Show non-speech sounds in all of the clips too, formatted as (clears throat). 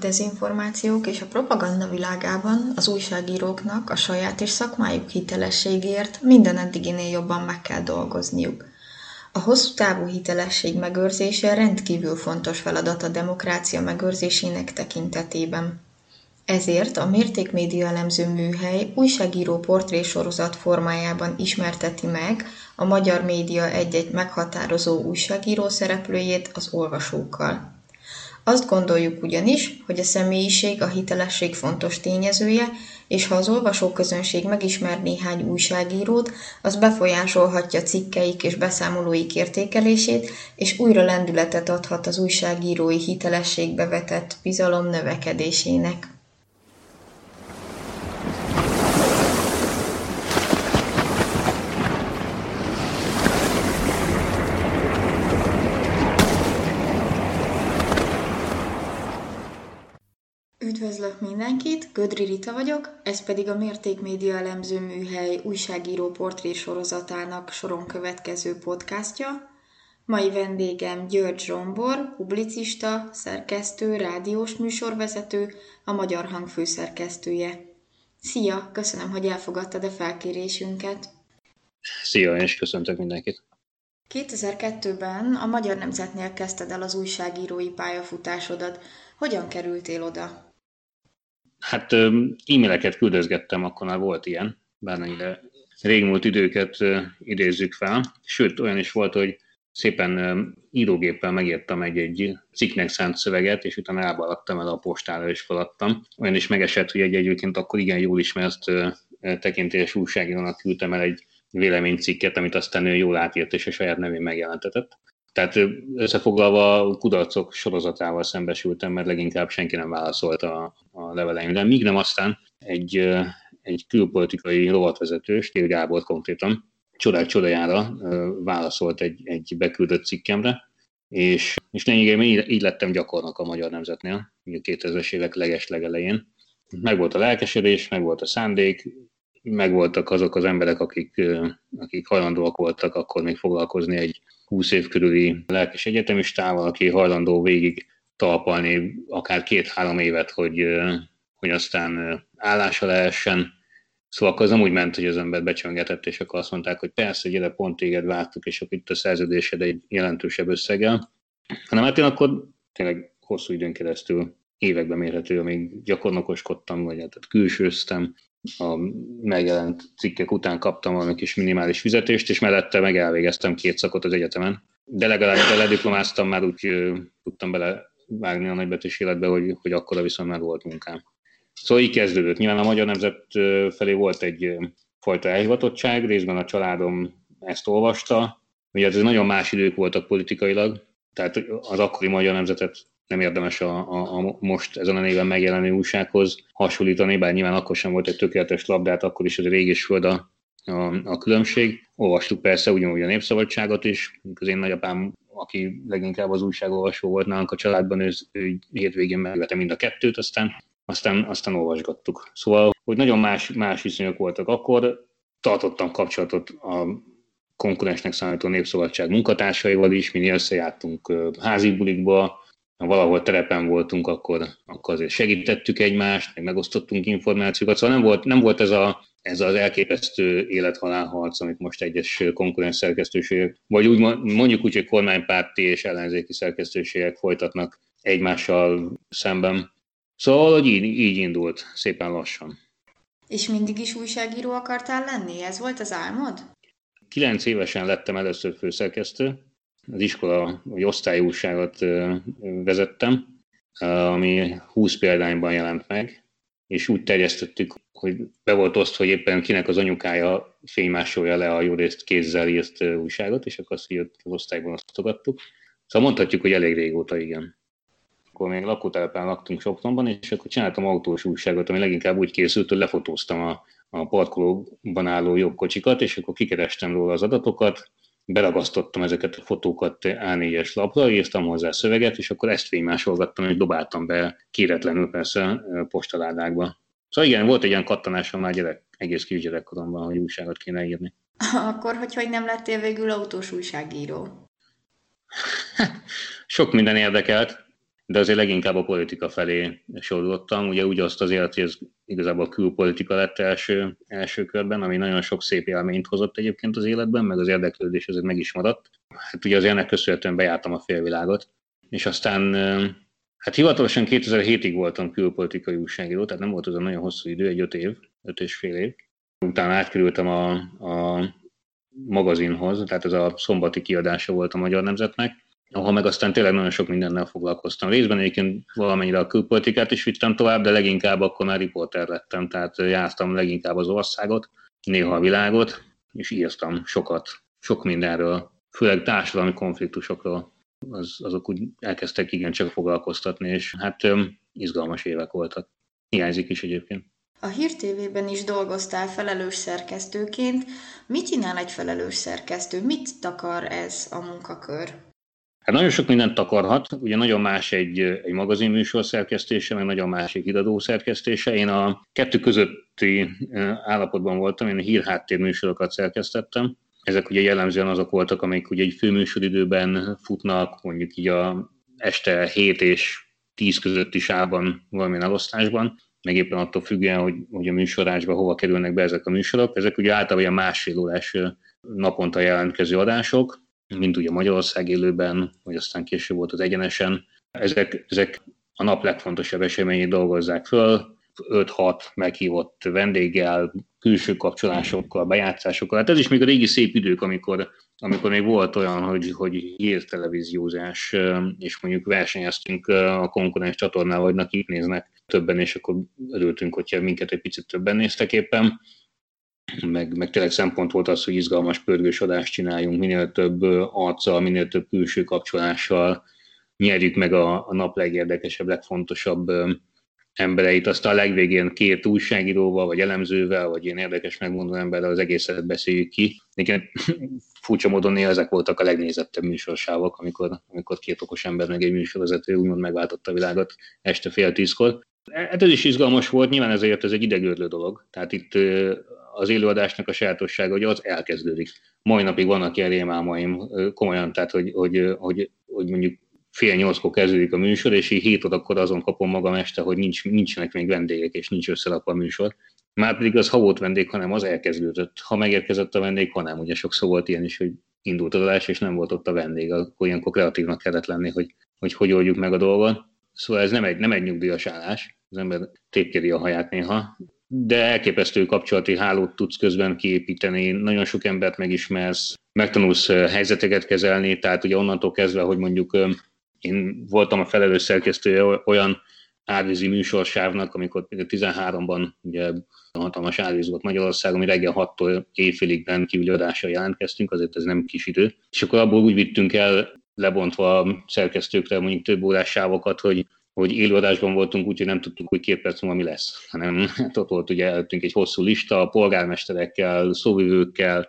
dezinformációk és a propaganda világában az újságíróknak a saját és szakmájuk hitelességért minden eddiginél jobban meg kell dolgozniuk. A hosszú távú hitelesség megőrzése rendkívül fontos feladat a demokrácia megőrzésének tekintetében. Ezért a Mértékmédia elemző műhely újságíró portrésorozat formájában ismerteti meg a magyar média egy-egy meghatározó újságíró szereplőjét az olvasókkal. Azt gondoljuk ugyanis, hogy a személyiség a hitelesség fontos tényezője, és ha az olvasóközönség megismer néhány újságírót, az befolyásolhatja cikkeik és beszámolóik értékelését, és újra lendületet adhat az újságírói hitelességbe vetett bizalom növekedésének. Üdvözlök mindenkit, Gödri Rita vagyok, ez pedig a Mértékmédia elemző műhely újságíró portré sorozatának soron következő podcastja. Mai vendégem György Zsombor, publicista, szerkesztő, rádiós műsorvezető, a Magyar Hang főszerkesztője. Szia, köszönöm, hogy elfogadtad a felkérésünket. Szia, és köszöntök mindenkit. 2002-ben a Magyar Nemzetnél kezdted el az újságírói pályafutásodat. Hogyan kerültél oda? Hát e-maileket küldözgettem, akkor már volt ilyen, bármennyire régmúlt időket idézzük fel. Sőt, olyan is volt, hogy szépen írógéppel megírtam egy-egy cikknek szánt szöveget, és utána elbaladtam el a postára, és feladtam. Olyan is megesett, hogy egy egyébként akkor igen jól ismert tekintélyes újságírónak küldtem el egy véleménycikket, amit aztán ő jól átírt, és a saját nevén megjelentetett. Tehát összefoglalva kudarcok sorozatával szembesültem, mert leginkább senki nem válaszolt a, a leveleimre. Míg nem aztán egy, egy külpolitikai rovatvezető, Stél Gábor konkrétan, csodák csodájára válaszolt egy, egy beküldött cikkemre, és, és lényegében így, így lettem gyakornak a Magyar Nemzetnél, a 2000-es évek leges legelején. Meg volt a lelkesedés, meg volt a szándék, meg voltak azok az emberek, akik, akik hajlandóak voltak akkor még foglalkozni egy 20 év körüli lelkes egyetemistával, aki hajlandó végig talpalni akár két-három évet, hogy, hogy aztán állása lehessen. Szóval akkor az nem úgy ment, hogy az ember becsöngetett, és akkor azt mondták, hogy persze, gyere, pont téged vártuk, és akkor itt a szerződésed egy jelentősebb összeggel. Hanem hát én akkor tényleg hosszú időn keresztül években mérhető, amíg gyakornokoskodtam, vagy hát külsőztem, a megjelent cikkek után kaptam valami kis minimális fizetést, és mellette meg elvégeztem két szakot az egyetemen. De legalább lediplomáztam, már úgy tudtam bele vágni a nagybetűs életbe, hogy, hogy akkora viszont már volt munkám. Szóval így kezdődött. Nyilván a magyar nemzet felé volt egy fajta elhivatottság, részben a családom ezt olvasta. Ugye ez nagyon más idők voltak politikailag, tehát az akkori magyar nemzetet nem érdemes a, a, a most ezen a néven megjelenő újsághoz hasonlítani, bár nyilván akkor sem volt egy tökéletes labdát, akkor is ez a régi föld a, a, a különbség. Olvastuk persze ugyanúgy a népszabadságot is, az én nagyapám, aki leginkább az újságolvasó volt nálunk a családban, ő, ő hétvégén megvette mind a kettőt, aztán, aztán, aztán olvasgattuk. Szóval, hogy nagyon más, más viszonyok voltak akkor, tartottam kapcsolatot a konkurensnek számító népszabadság munkatársaival is, mi összejártunk házi bulikba, ha valahol terepen voltunk, akkor, akkor azért segítettük egymást, meg megosztottunk információkat, szóval nem volt, nem volt ez, a, ez az elképesztő élethalálharc, amit most egyes konkurens szerkesztőségek, vagy úgy mondjuk úgy, hogy kormánypárti és ellenzéki szerkesztőségek folytatnak egymással szemben. Szóval, hogy így, így indult, szépen lassan. És mindig is újságíró akartál lenni? Ez volt az álmod? Kilenc évesen lettem először főszerkesztő, az iskola, vagy osztályúságot vezettem, ami 20 példányban jelent meg, és úgy terjesztettük, hogy be volt oszt, hogy éppen kinek az anyukája fénymásolja le a jó részt kézzel írt újságot, és akkor azt írt az osztályban osztogattuk. Szóval mondhatjuk, hogy elég régóta igen. Akkor még lakótelepen laktunk Sopronban, és akkor csináltam autós újságot, ami leginkább úgy készült, hogy lefotóztam a, a parkolóban álló jogkocsikat, és akkor kikerestem róla az adatokat, beragasztottam ezeket a fotókat A4-es lapra, írtam hozzá szöveget, és akkor ezt fénymásolgattam, és dobáltam be kéretlenül persze postaládákba. Szóval igen, volt egy ilyen kattanásom már gyerek, egész kis gyerekkoromban, hogy újságot kéne írni. (laughs) Akkor, hogy hogy nem lettél végül autós újságíró? (laughs) Sok minden érdekelt. De azért leginkább a politika felé sodrottam. Ugye úgy azt azért, hogy ez igazából a külpolitika lett első, első körben, ami nagyon sok szép élményt hozott egyébként az életben, meg az érdeklődés azért meg is maradt. Hát ugye az ennek köszönhetően bejártam a félvilágot, és aztán hát hivatalosan 2007-ig voltam külpolitikai újságíró, tehát nem volt az a nagyon hosszú idő, egy öt év, öt és fél év. Utána átkerültem a, a magazinhoz, tehát ez a szombati kiadása volt a Magyar Nemzetnek, ahol meg aztán tényleg nagyon sok mindennel foglalkoztam. Részben egyébként valamennyire a külpolitikát is vittem tovább, de leginkább akkor már riporter lettem, tehát jártam leginkább az országot, néha a világot, és írtam sokat, sok mindenről, főleg társadalmi konfliktusokról. Az, azok úgy elkezdtek igencsak foglalkoztatni, és hát izgalmas évek voltak. Hiányzik is egyébként. A Hír TV-ben is dolgoztál felelős szerkesztőként. Mit csinál egy felelős szerkesztő? Mit takar ez a munkakör? Hát nagyon sok mindent takarhat, ugye nagyon más egy, egy magazinműsor szerkesztése, meg nagyon más egy híradó szerkesztése. Én a kettő közötti állapotban voltam, én hírháttér műsorokat szerkesztettem. Ezek ugye jellemzően azok voltak, amik ugye egy főműsoridőben futnak, mondjuk így a este 7 és 10 közötti sávban valamilyen elosztásban, meg éppen attól függően, hogy, hogy a műsorásba hova kerülnek be ezek a műsorok. Ezek ugye általában másfél órás naponta jelentkező adások, mint ugye Magyarország élőben, vagy aztán később volt az egyenesen. Ezek, ezek a nap legfontosabb eseményét dolgozzák föl, 5-6 meghívott vendéggel, külső kapcsolásokkal, bejátszásokkal. Hát ez is még a régi szép idők, amikor, amikor még volt olyan, hogy, hogy hírtelevíziózás, és mondjuk versenyeztünk a konkurens csatornával, hogy akik néznek többen, és akkor örültünk, hogyha minket egy picit többen néztek éppen meg, meg tényleg szempont volt az, hogy izgalmas pörgős adást csináljunk, minél több arccal, minél több külső kapcsolással, nyerjük meg a, a nap legérdekesebb, legfontosabb embereit, aztán a legvégén két újságíróval, vagy elemzővel, vagy ilyen érdekes megmondó emberrel az egészet beszéljük ki. Nekem (clears throat) furcsa módon néha ezek voltak a legnézettebb műsorsávok, amikor, amikor két okos ember meg egy műsorvezető úgymond megváltotta a világot este fél tízkor. Hát ez is izgalmas volt, nyilván ezért ez egy idegörlő dolog. Tehát itt az élőadásnak a sajátossága, hogy az elkezdődik. Mai napig vannak ilyen rémálmaim komolyan, tehát hogy, hogy, hogy, hogy mondjuk fél nyolckor kezdődik a műsor, és így hét órakor azon kapom magam este, hogy nincs, nincsenek még vendégek, és nincs összerakva a műsor. Már pedig az ha volt vendég, hanem az elkezdődött. Ha megérkezett a vendég, ha nem. Ugye sokszor volt ilyen is, hogy indult az adás, és nem volt ott a vendég. Akkor ilyenkor kreatívnak kellett lenni, hogy hogy, hogy oldjuk meg a dolgot. Szóval ez nem egy, nem egy nyugdíjas állás. Az ember tépkéri a haját néha, de elképesztő kapcsolati hálót tudsz közben kiépíteni, nagyon sok embert megismersz, megtanulsz helyzeteket kezelni, tehát ugye onnantól kezdve, hogy mondjuk én voltam a felelős szerkesztője olyan árvízi műsorsávnak, amikor 13-ban ugye hatalmas árvíz volt Magyarországon, mi reggel 6-tól éjfélig rendkívüli adással jelentkeztünk, azért ez nem kis idő. És akkor abból úgy vittünk el, lebontva a szerkesztőkre mondjuk több órás sávokat, hogy hogy élőadásban voltunk, úgyhogy nem tudtuk, hogy két perc múlva mi lesz, hanem (laughs) hát ott volt ugye előttünk egy hosszú lista, polgármesterekkel, szóvivőkkel,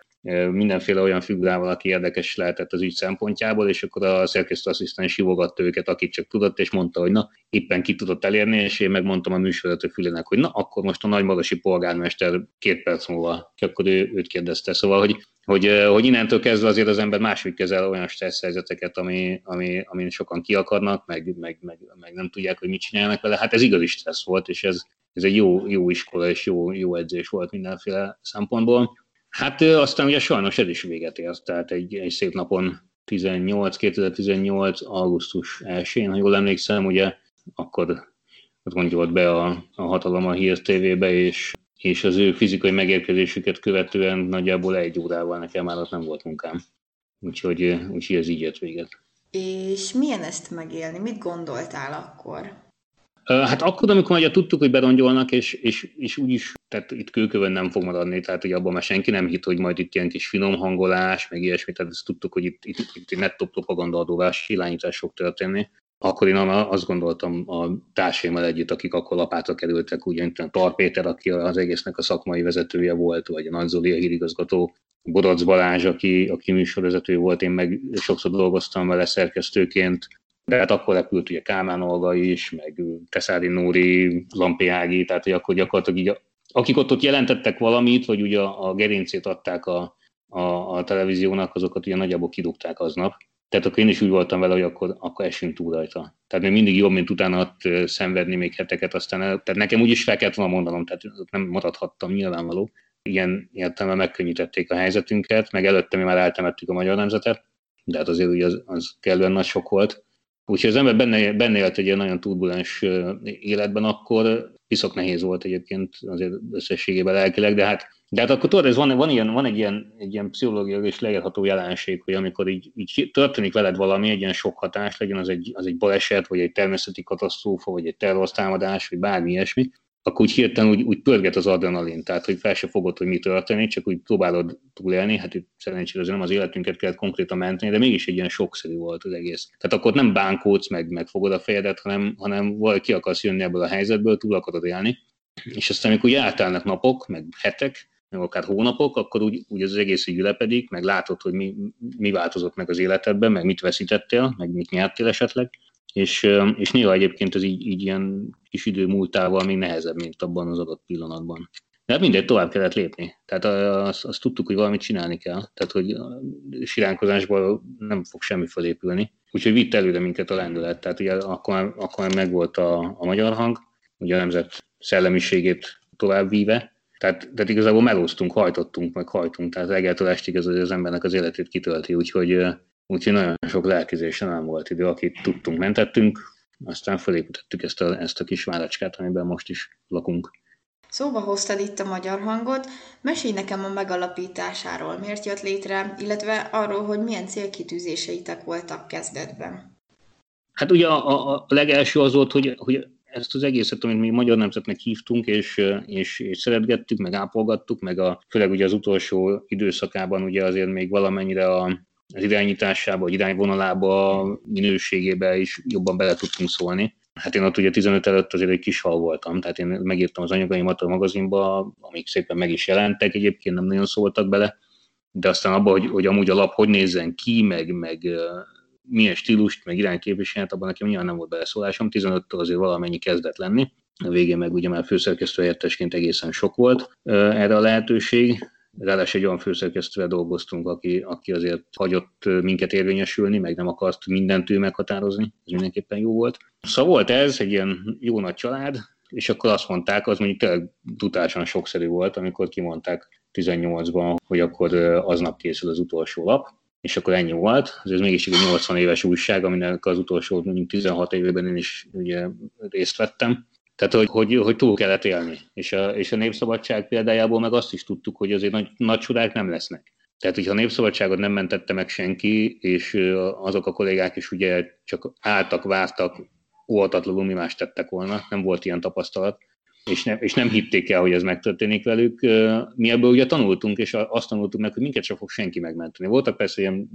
mindenféle olyan figurával, aki érdekes lehetett az ügy szempontjából, és akkor a szerkesztőasszisztens hívogatta őket, akit csak tudott, és mondta, hogy na, éppen ki tudott elérni, és én megmondtam a műsorvezető fülének, hogy na, akkor most a nagymagasi polgármester két perc múlva, és akkor ő, őt kérdezte. Szóval, hogy, hogy, hogy innentől kezdve azért az ember máshogy kezel olyan stressz helyzeteket, ami, ami, amin sokan ki akarnak, meg, meg, meg, meg, nem tudják, hogy mit csinálnak vele. Hát ez igazi stressz volt, és ez, ez egy jó, jó iskola és jó, jó edzés volt mindenféle szempontból. Hát aztán ugye sajnos ez is véget ért, tehát egy, egy szép napon 18, 2018. augusztus 1-én, ha jól emlékszem, ugye akkor ott gondolt be a, a hatalom a Hír TV-be, és, és az ő fizikai megérkezésüket követően nagyjából egy órával nekem már ott nem volt munkám. Úgyhogy, úgyhogy ez így jött véget. És milyen ezt megélni? Mit gondoltál akkor? Hát akkor, amikor ugye tudtuk, hogy berongyolnak, és, és, és úgyis, tehát itt kőkövön nem fog maradni, tehát hogy abban már senki nem hitt, hogy majd itt ilyen kis finom hangolás, meg ilyesmi, tehát ezt tudtuk, hogy itt, itt, itt nettó propagandaadóvás, irányítás fog történni. Akkor én azt gondoltam a társaimmal együtt, akik akkor lapátra kerültek, ugye a Tar Péter, aki az egésznek a szakmai vezetője volt, vagy a Nagy Zoli, a hírigazgató, Bodac Balázs, aki, aki műsorvezető volt, én meg sokszor dolgoztam vele szerkesztőként, de hát akkor repült ugye Kálmán Olga is, meg Teszári Nóri, Lampi Ági, tehát hogy akkor gyakorlatilag így, akik ott, ott jelentettek valamit, vagy ugye a, a gerincét adták a, a, a televíziónak, azokat ugye nagyjából kidugták aznap. Tehát akkor én is úgy voltam vele, hogy akkor, akkor esünk túl rajta. Tehát még mindig jobb, mint utána szenvedni még heteket, aztán tehát nekem úgy is fel kellett volna mondanom, tehát nem maradhattam nyilvánvaló. Ilyen értelme megkönnyítették a helyzetünket, meg előtte mi már eltemettük a magyar nemzetet, de hát azért ugye az, az kellően nagy sok volt. Úgyhogy az ember benne, benne élt egy ilyen nagyon turbulens életben, akkor piszok nehéz volt egyébként azért összességében lelkileg, de hát, de hát akkor tudod, ez van, van, ilyen, van egy ilyen, egy ilyen pszichológiai és leírható jelenség, hogy amikor így, így történik veled valami, egy ilyen sok hatás, legyen az egy, az egy baleset, vagy egy természeti katasztrófa, vagy egy terrortámadás, vagy bármi ilyesmi, akkor úgy hirtelen úgy, úgy pörget az adrenalin, tehát hogy fel se fogod, hogy mi történik, csak úgy próbálod túlélni, hát itt szerencsére azért nem az életünket kellett konkrétan menteni, de mégis egy ilyen sokszerű volt az egész. Tehát akkor nem bánkódsz, meg, meg fogod a fejedet, hanem, hanem vagy ki akarsz jönni ebből a helyzetből, túl akarod élni. És aztán, amikor úgy eltelnek napok, meg hetek, meg akár hónapok, akkor úgy, úgy az egész így ülepedik, meg látod, hogy mi, mi változott meg az életedben, meg mit veszítettél, meg mit nyertél esetleg, és, és néha egyébként ez így, így ilyen kis idő múltával még nehezebb, mint abban az adott pillanatban. De hát mindegy, tovább kellett lépni. Tehát azt, azt tudtuk, hogy valamit csinálni kell. Tehát, hogy siránkozásból nem fog semmi felépülni. Úgyhogy vitt előre minket a lendület. Tehát ugye akkor, akkor megvolt a, a magyar hang, ugye a nemzet szellemiségét tovább víve. Tehát, tehát igazából melóztunk, hajtottunk, meg hajtunk. Tehát reggeltől estig ez az embernek az életét kitölti. Úgyhogy Úgyhogy nagyon sok lelkizésen nem volt idő, akit tudtunk, mentettünk, aztán felépítettük ezt a, ezt a kis váracskát, amiben most is lakunk. Szóba hoztad itt a magyar hangot, mesélj nekem a megalapításáról, miért jött létre, illetve arról, hogy milyen célkitűzéseitek voltak kezdetben. Hát ugye a, a legelső az volt, hogy, hogy ezt az egészet, amit mi magyar nemzetnek hívtunk, és, és, és szeretgettük, meg ápolgattuk, meg a, főleg ugye az utolsó időszakában ugye azért még valamennyire a, az irányításába, vagy irányvonalába, minőségébe is jobban bele tudtunk szólni. Hát én ott ugye 15 előtt azért egy kis hal voltam, tehát én megírtam az anyagaimat a magazinba, amik szépen meg is jelentek, egyébként nem nagyon szóltak bele, de aztán abban, hogy, hogy amúgy a lap hogy nézzen ki, meg, meg milyen stílust, meg irányképviselet, abban nekem nyilván nem volt beleszólásom, 15-től azért valamennyi kezdett lenni. A végén meg ugye már főszerkesztő helyettesként egészen sok volt erre a lehetőség, Ráadásul egy olyan főszerkesztővel dolgoztunk, aki, aki azért hagyott minket érvényesülni, meg nem akart mindent ő meghatározni, ez mindenképpen jó volt. Szóval volt ez, egy ilyen jó nagy család, és akkor azt mondták, az mondjuk tényleg tudásan sokszerű volt, amikor kimondták 18-ban, hogy akkor aznap készül az utolsó lap, és akkor ennyi volt. Ez mégis egy 80 éves újság, aminek az utolsó mondjuk 16 évében én is ugye részt vettem. Tehát, hogy, hogy, hogy túl kellett élni. És a, és a népszabadság példájából meg azt is tudtuk, hogy azért nagy, nagy csodák nem lesznek. Tehát, hogyha a népszabadságot nem mentette meg senki, és azok a kollégák is ugye csak álltak, vártak, óvatatlanul mi más tettek volna, nem volt ilyen tapasztalat, és nem, és nem hitték el, hogy ez megtörténik velük. Mi ebből ugye tanultunk, és azt tanultuk meg, hogy minket sem fog senki megmenteni. Voltak persze ilyen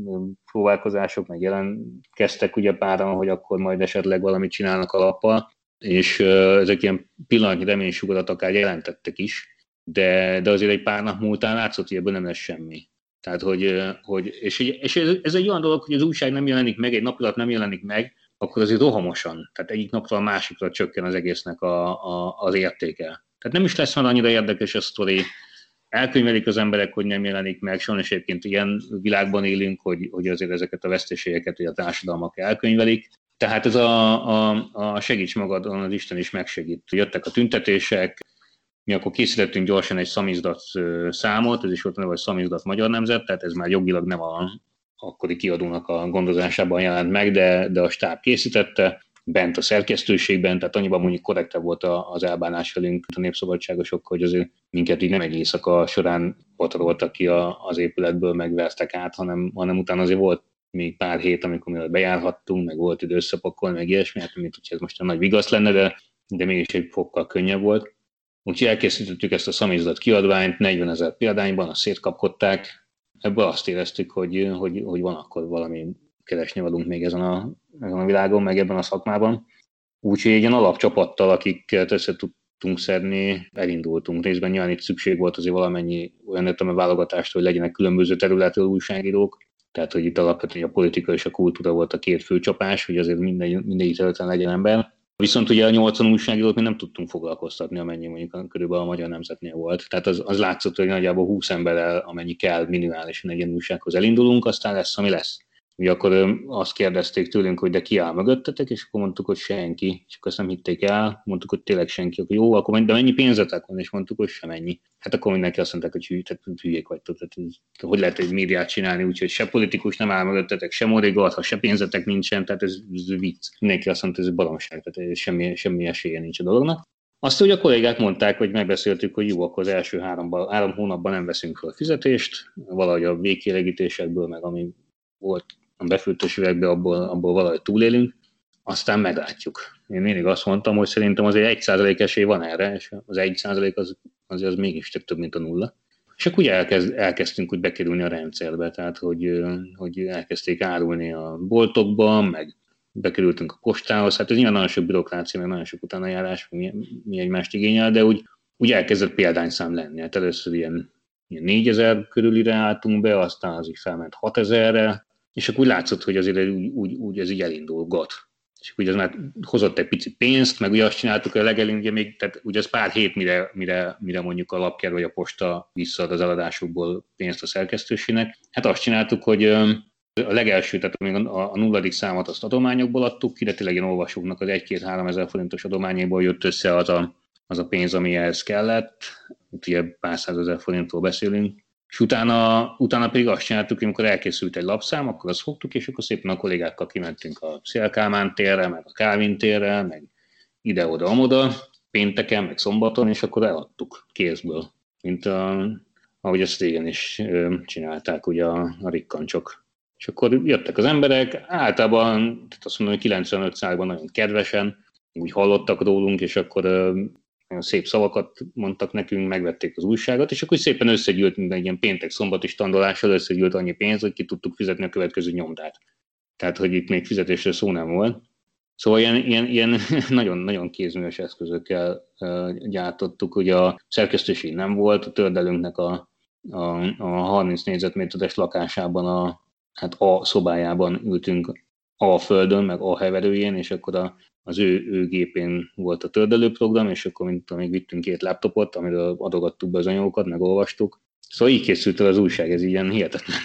próbálkozások, meg jelen kezdtek ugye páran, hogy akkor majd esetleg valamit csinálnak a lappal, és ezek ilyen pillanatnyi reménysugarat akár jelentettek is, de, de azért egy pár nap múltán látszott, hogy ebből nem lesz semmi. Tehát, hogy, hogy és, és ez, ez egy olyan dolog, hogy az újság nem jelenik meg, egy nap alatt nem jelenik meg, akkor azért rohamosan, tehát egyik napról a másikra csökken az egésznek a, a, az értéke. Tehát nem is lesz már annyira érdekes a sztori, elkönyvelik az emberek, hogy nem jelenik meg, sajnos egyébként ilyen világban élünk, hogy, hogy azért ezeket a veszteségeket hogy a társadalmak elkönyvelik, tehát ez a, a, a segíts magadon, az Isten is megsegít. Jöttek a tüntetések, mi akkor készítettünk gyorsan egy szamizdat számot, ez is volt a neve, hogy szamizdat Magyar Nemzet, tehát ez már jogilag nem a akkori kiadónak a gondozásában jelent meg, de, de a stáb készítette, bent a szerkesztőségben, tehát annyiban mondjuk korrektebb volt az elbánás velünk, a népszabadságosok, hogy azért minket így nem egy éjszaka során patroltak ki az épületből, megvertek át, hanem, hanem utána azért volt még pár hét, amikor mi bejárhattunk, meg volt idő összepakolni, meg ilyesmi, hát mint hogy ez most a nagy vigasz lenne, de, de mégis egy fokkal könnyebb volt. Úgyhogy elkészítettük ezt a szamizdat kiadványt 40 ezer példányban, azt szétkapkodták. Ebből azt éreztük, hogy, hogy, hogy van akkor valami keresni valunk még ezen a, ezen a világon, meg ebben a szakmában. Úgyhogy egy ilyen alapcsapattal, akikkel össze tudtunk szedni, elindultunk. Részben nyilván itt szükség volt azért valamennyi olyan értelme válogatást, hogy legyenek különböző területről újságírók, tehát, hogy itt alapvetően a politika és a kultúra volt a két fő csapás, hogy azért minden, minden területen legyen ember. Viszont ugye a 80 újságírót mi nem tudtunk foglalkoztatni, amennyi mondjuk körülbelül a magyar nemzetnél volt. Tehát az, az látszott, hogy nagyjából 20 emberrel, amennyi kell minimálisan egy ilyen újsághoz elindulunk, aztán lesz, ami lesz. Ugye akkor azt kérdezték tőlünk, hogy de ki áll mögöttetek, és akkor mondtuk, hogy senki, és akkor azt nem hitték el, mondtuk, hogy tényleg senki, akkor jó, akkor de mennyi pénzetek van, és mondtuk, hogy semennyi. Hát akkor mindenki azt mondták, hogy hülye, tehát hülyék vagytok, tehát hogy lehet egy médiát csinálni, úgyhogy se politikus nem áll mögöttetek, se morigat, ha se pénzetek nincsen, tehát ez, ez vicc. Mindenki azt mondta, hogy ez baromság, tehát semmi, semmi esélye nincs a dolognak. Azt, hogy a kollégák mondták, hogy megbeszéltük, hogy jó, akkor az első három, három hónapban nem veszünk fel fizetést, valahogy a végkélegítésekből, meg ami volt a befültős üvegbe, abból, abból valahogy túlélünk, aztán meglátjuk. Én mindig azt mondtam, hogy szerintem azért egy százalék esély van erre, és az egy százalék az, az, az mégis több, mint a nulla. És akkor ugye elkezd, elkezdtünk úgy bekerülni a rendszerbe, tehát hogy, hogy elkezdték árulni a boltokban, meg bekerültünk a postához, hát ez nyilván nagyon sok bürokrácia, meg nagyon sok utánajárás, mi, mi egymást igényel, de úgy, úgy elkezdett példányszám lenni. Hát először ilyen, ilyen 4000 körülire álltunk be, aztán az így felment 6000-re, és akkor úgy látszott, hogy azért úgy, úgy, úgy ez így elindulgat. És ugye ez már hozott egy pici pénzt, meg ugye azt csináltuk a legelőn, ugye még, tehát ugye az pár hét, mire, mire, mire mondjuk a lapker vagy a posta visszaad az eladásukból pénzt a szerkesztősének. Hát azt csináltuk, hogy a legelső, tehát még a, a nulladik számot azt adományokból adtuk ki, de tényleg ilyen olvasóknak az 1-2-3 ezer forintos adományéból jött össze az a, az a pénz, ami ehhez kellett. Itt ugye pár százezer forintról beszélünk. És utána, utána pedig azt csináltuk, amikor elkészült egy lapszám, akkor azt fogtuk, és akkor szépen a kollégákkal kimentünk a Szélkámán térre, meg a Kávin térre, meg ide-oda, amoda, pénteken, meg szombaton, és akkor eladtuk kézből, mint a, ahogy ezt régen is csinálták ugye a, a rikkancsok. És akkor jöttek az emberek, általában, tehát azt mondom, hogy 95 ban nagyon kedvesen, úgy hallottak rólunk, és akkor nagyon szép szavakat mondtak nekünk, megvették az újságot, és akkor szépen összegyűlt minden ilyen péntek szombati standolással összegyűlt annyi pénz, hogy ki tudtuk fizetni a következő nyomdát. Tehát, hogy itt még fizetésre szó nem volt. Szóval ilyen, ilyen, ilyen (laughs) nagyon-nagyon kézműves eszközökkel gyártottuk, ugye a szerkesztőség nem volt, a tördelünknek a, a, a 30 négyzetméteres lakásában a, hát a szobájában ültünk a földön, meg a heverőjén, és akkor a, az ő, ő gépén volt a tördelőprogram, és akkor mint még vittünk két laptopot, amiről adogattuk be az anyagokat, meg olvastuk. Szóval így készült el az újság, ez ilyen hihetetlen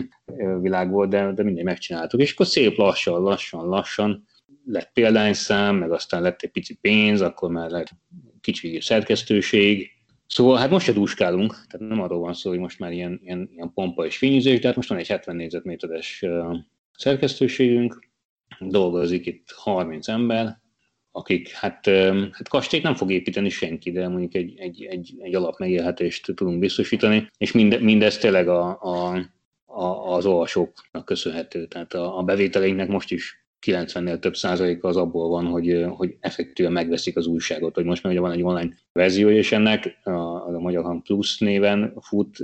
(laughs) világ volt, de, de mindegy megcsináltuk. És akkor szép lassan, lassan, lassan lett példányszám, meg aztán lett egy pici pénz, akkor már lett kicsi szerkesztőség, Szóval hát most se dúskálunk, tehát nem arról van szó, hogy most már ilyen, ilyen, ilyen pompa és fényűzés, de hát most van egy 70 négyzetméteres szerkesztőségünk, dolgozik itt 30 ember, akik, hát, hát kastélyt nem fog építeni senki, de mondjuk egy, egy, egy, egy alapmegélhetést tudunk biztosítani, és minde, mindez tényleg a, a, a, az olvasóknak köszönhető. Tehát a, a bevételeinknek most is 90-nél több százaléka az abból van, hogy, hogy effektíven megveszik az újságot, hogy most már ugye van egy online verzió, és ennek a, a Magyar Hang Plus néven fut,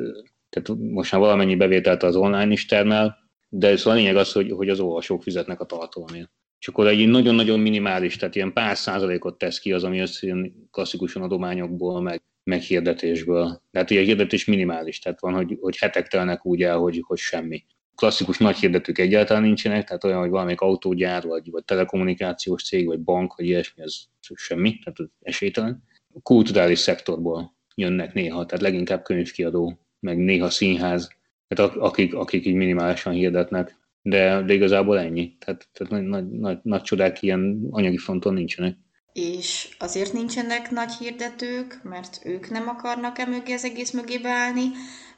tehát most már valamennyi bevételt az online is termel, de szóval a lényeg az, hogy, hogy az olvasók fizetnek a tartalomért. És akkor egy nagyon-nagyon minimális, tehát ilyen pár százalékot tesz ki az, ami összejön klasszikusan adományokból, meg, meg hirdetésből. Tehát ugye a hirdetés minimális, tehát van, hogy, hogy hetek telnek úgy el, hogy, hogy semmi klasszikus nagy hirdetők egyáltalán nincsenek, tehát olyan, hogy valamelyik autógyár, vagy, vagy telekommunikációs cég, vagy bank, vagy ilyesmi, ez semmi, tehát az esélytelen. Kulturális szektorból jönnek néha, tehát leginkább könyvkiadó, meg néha színház, tehát akik, akik így minimálisan hirdetnek, de, de igazából ennyi. Tehát, tehát nagy, nagy, nagy, nagy csodák ilyen anyagi fronton nincsenek. És azért nincsenek nagy hirdetők, mert ők nem akarnak-e mögé az egész mögé beállni,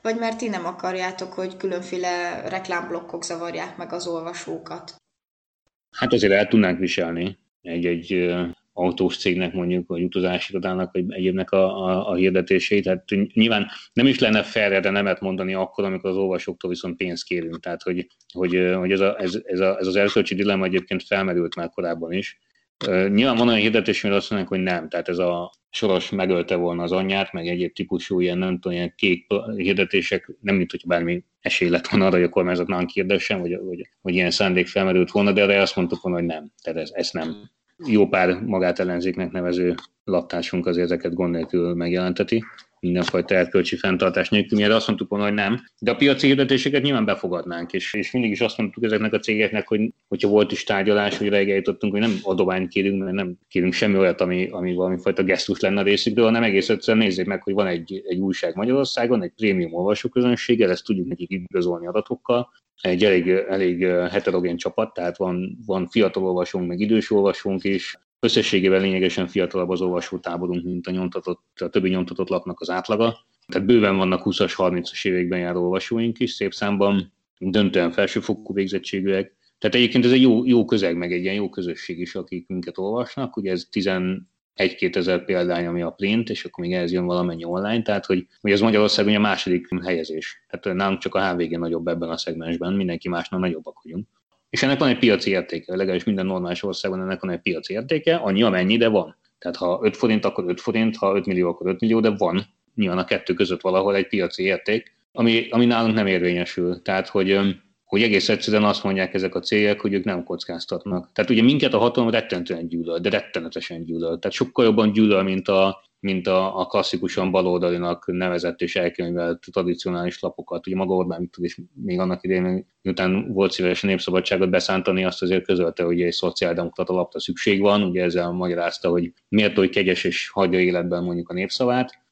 vagy mert ti nem akarjátok, hogy különféle reklámblokkok zavarják meg az olvasókat? Hát azért el tudnánk viselni egy-egy autós cégnek mondjuk, vagy utazási irodának, vagy egyébnek a, a, a hirdetését. Tehát nyilván nem is lenne fair de nemet mondani akkor, amikor az olvasóktól viszont pénzt kérünk. Tehát, hogy, hogy, hogy ez, a, ez, ez, a, ez az erkölcsi dilemma egyébként felmerült már korábban is, Nyilván van olyan hirdetés, amire azt mondják, hogy nem, tehát ez a soros megölte volna az anyját, meg egyéb típusú ilyen, nem tudom, ilyen kék hirdetések, nem mint hogy bármi esély lett volna arra, hogy a kormányzat nem kérdessen, vagy, vagy, vagy ilyen szándék felmerült volna, de erre azt mondtuk volna, hogy nem, tehát ez, ez nem. Jó pár magát ellenzéknek nevező lattásunk az ezeket gond nélkül megjelenteti mindenfajta erkölcsi fenntartás nélkül, mire azt mondtuk volna, hogy nem. De a piaci hirdetéseket nyilván befogadnánk, és, és mindig is azt mondtuk ezeknek a cégeknek, hogy hogyha volt is tárgyalás, hogy reggel jutottunk, hogy nem adományt kérünk, mert nem kérünk semmi olyat, ami, ami valami fajta gesztus lenne a részükről, hanem egész egyszerűen nézzék meg, hogy van egy, egy újság Magyarországon, egy prémium olvasóközönséggel, ezt tudjuk nekik igazolni adatokkal, egy elég, elég heterogén csapat, tehát van, van fiatal olvasónk, meg idős olvasónk is, összességében lényegesen fiatalabb az olvasótáborunk, mint a, nyomtatott, a többi nyomtatott lapnak az átlaga. Tehát bőven vannak 20-as, 30-as években járó olvasóink is, szép számban, döntően felsőfokú végzettségűek. Tehát egyébként ez egy jó, jó közeg, meg egy ilyen jó közösség is, akik minket olvasnak. Ugye ez 11-2 ezer példány, ami a print, és akkor még ehhez jön valamennyi online, tehát hogy, hogy az Magyarországon a második helyezés. Tehát nálunk csak a HVG nagyobb ebben a szegmensben, mindenki másnál nagyobbak vagyunk. És ennek van egy piaci értéke, legalábbis minden normális országban ennek van egy piaci értéke, annyi amennyi, de van. Tehát ha 5 forint, akkor 5 forint, ha 5 millió, akkor 5 millió, de van nyilván a kettő között valahol egy piaci érték, ami, ami nálunk nem érvényesül. Tehát, hogy, hogy egész egyszerűen azt mondják ezek a cégek, hogy ők nem kockáztatnak. Tehát ugye minket a hatalom rettenetesen gyűlöl, de rettenetesen gyűlöl. Tehát sokkal jobban gyűlöl, mint a, mint a, a klasszikusan baloldalinak nevezett és elkönyvelt tradicionális lapokat. Ugye maga Orbán Viktor is még annak idején, miután volt szíves a népszabadságot beszántani, azt azért közölte, hogy egy szociáldemokrata lapra szükség van, ugye ezzel magyarázta, hogy miért oly kegyes és hagyja életben mondjuk a népszavát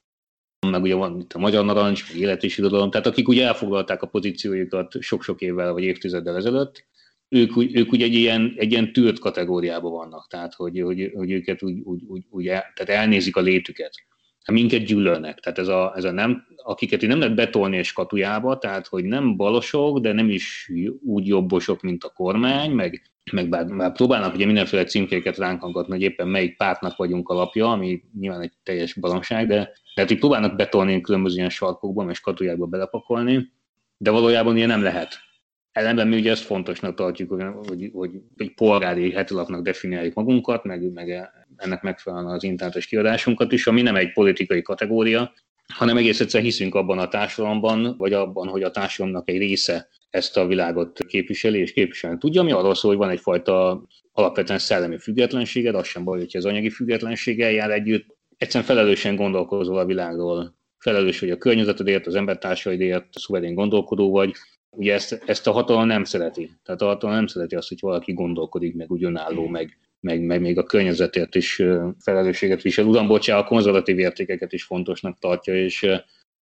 meg ugye van itt a Magyar Narancs, meg Élet és Irodalom, tehát akik ugye elfoglalták a pozíciójukat sok-sok évvel vagy évtizeddel ezelőtt, ők, ők ugye egy ilyen, egy ilyen tűrt kategóriában vannak, tehát hogy, hogy, hogy őket úgy, úgy, úgy, úgy el, tehát elnézik a létüket. Hát minket gyűlölnek, tehát ez a, ez a nem, akiket nem lehet betolni egy skatujába, tehát hogy nem balosok, de nem is úgy jobbosok, mint a kormány, meg, meg bár, bár próbálnak ugye mindenféle címkéket ránk hangatni, hogy éppen melyik pártnak vagyunk alapja, ami nyilván egy teljes baromság, de tehát így próbálnak betolni különböző ilyen sarkokba, és katujákba belepakolni, de valójában ilyen nem lehet. Ellenben mi ugye ezt fontosnak tartjuk, hogy, hogy, hogy egy polgári hetilapnak definiáljuk magunkat, meg, meg ennek megfelelően az internetes kiadásunkat is, ami nem egy politikai kategória, hanem egész egyszer hiszünk abban a társadalomban, vagy abban, hogy a társadalomnak egy része ezt a világot képviseli és képviselni tudja, ami arról szól, hogy van egyfajta alapvetően szellemi függetlenséged, az sem baj, hogyha az anyagi függetlenséggel jár együtt, egyszerűen felelősen gondolkozol a világról, felelős vagy a környezetedért, az embertársaidért, szuverén gondolkodó vagy. Ugye ezt, ezt a hatalom nem szereti. Tehát a hatalom nem szereti azt, hogy valaki gondolkodik, meg úgy önálló, meg, meg, meg még a környezetért is felelősséget visel. Uram, bocsánat, a konzervatív értékeket is fontosnak tartja, és,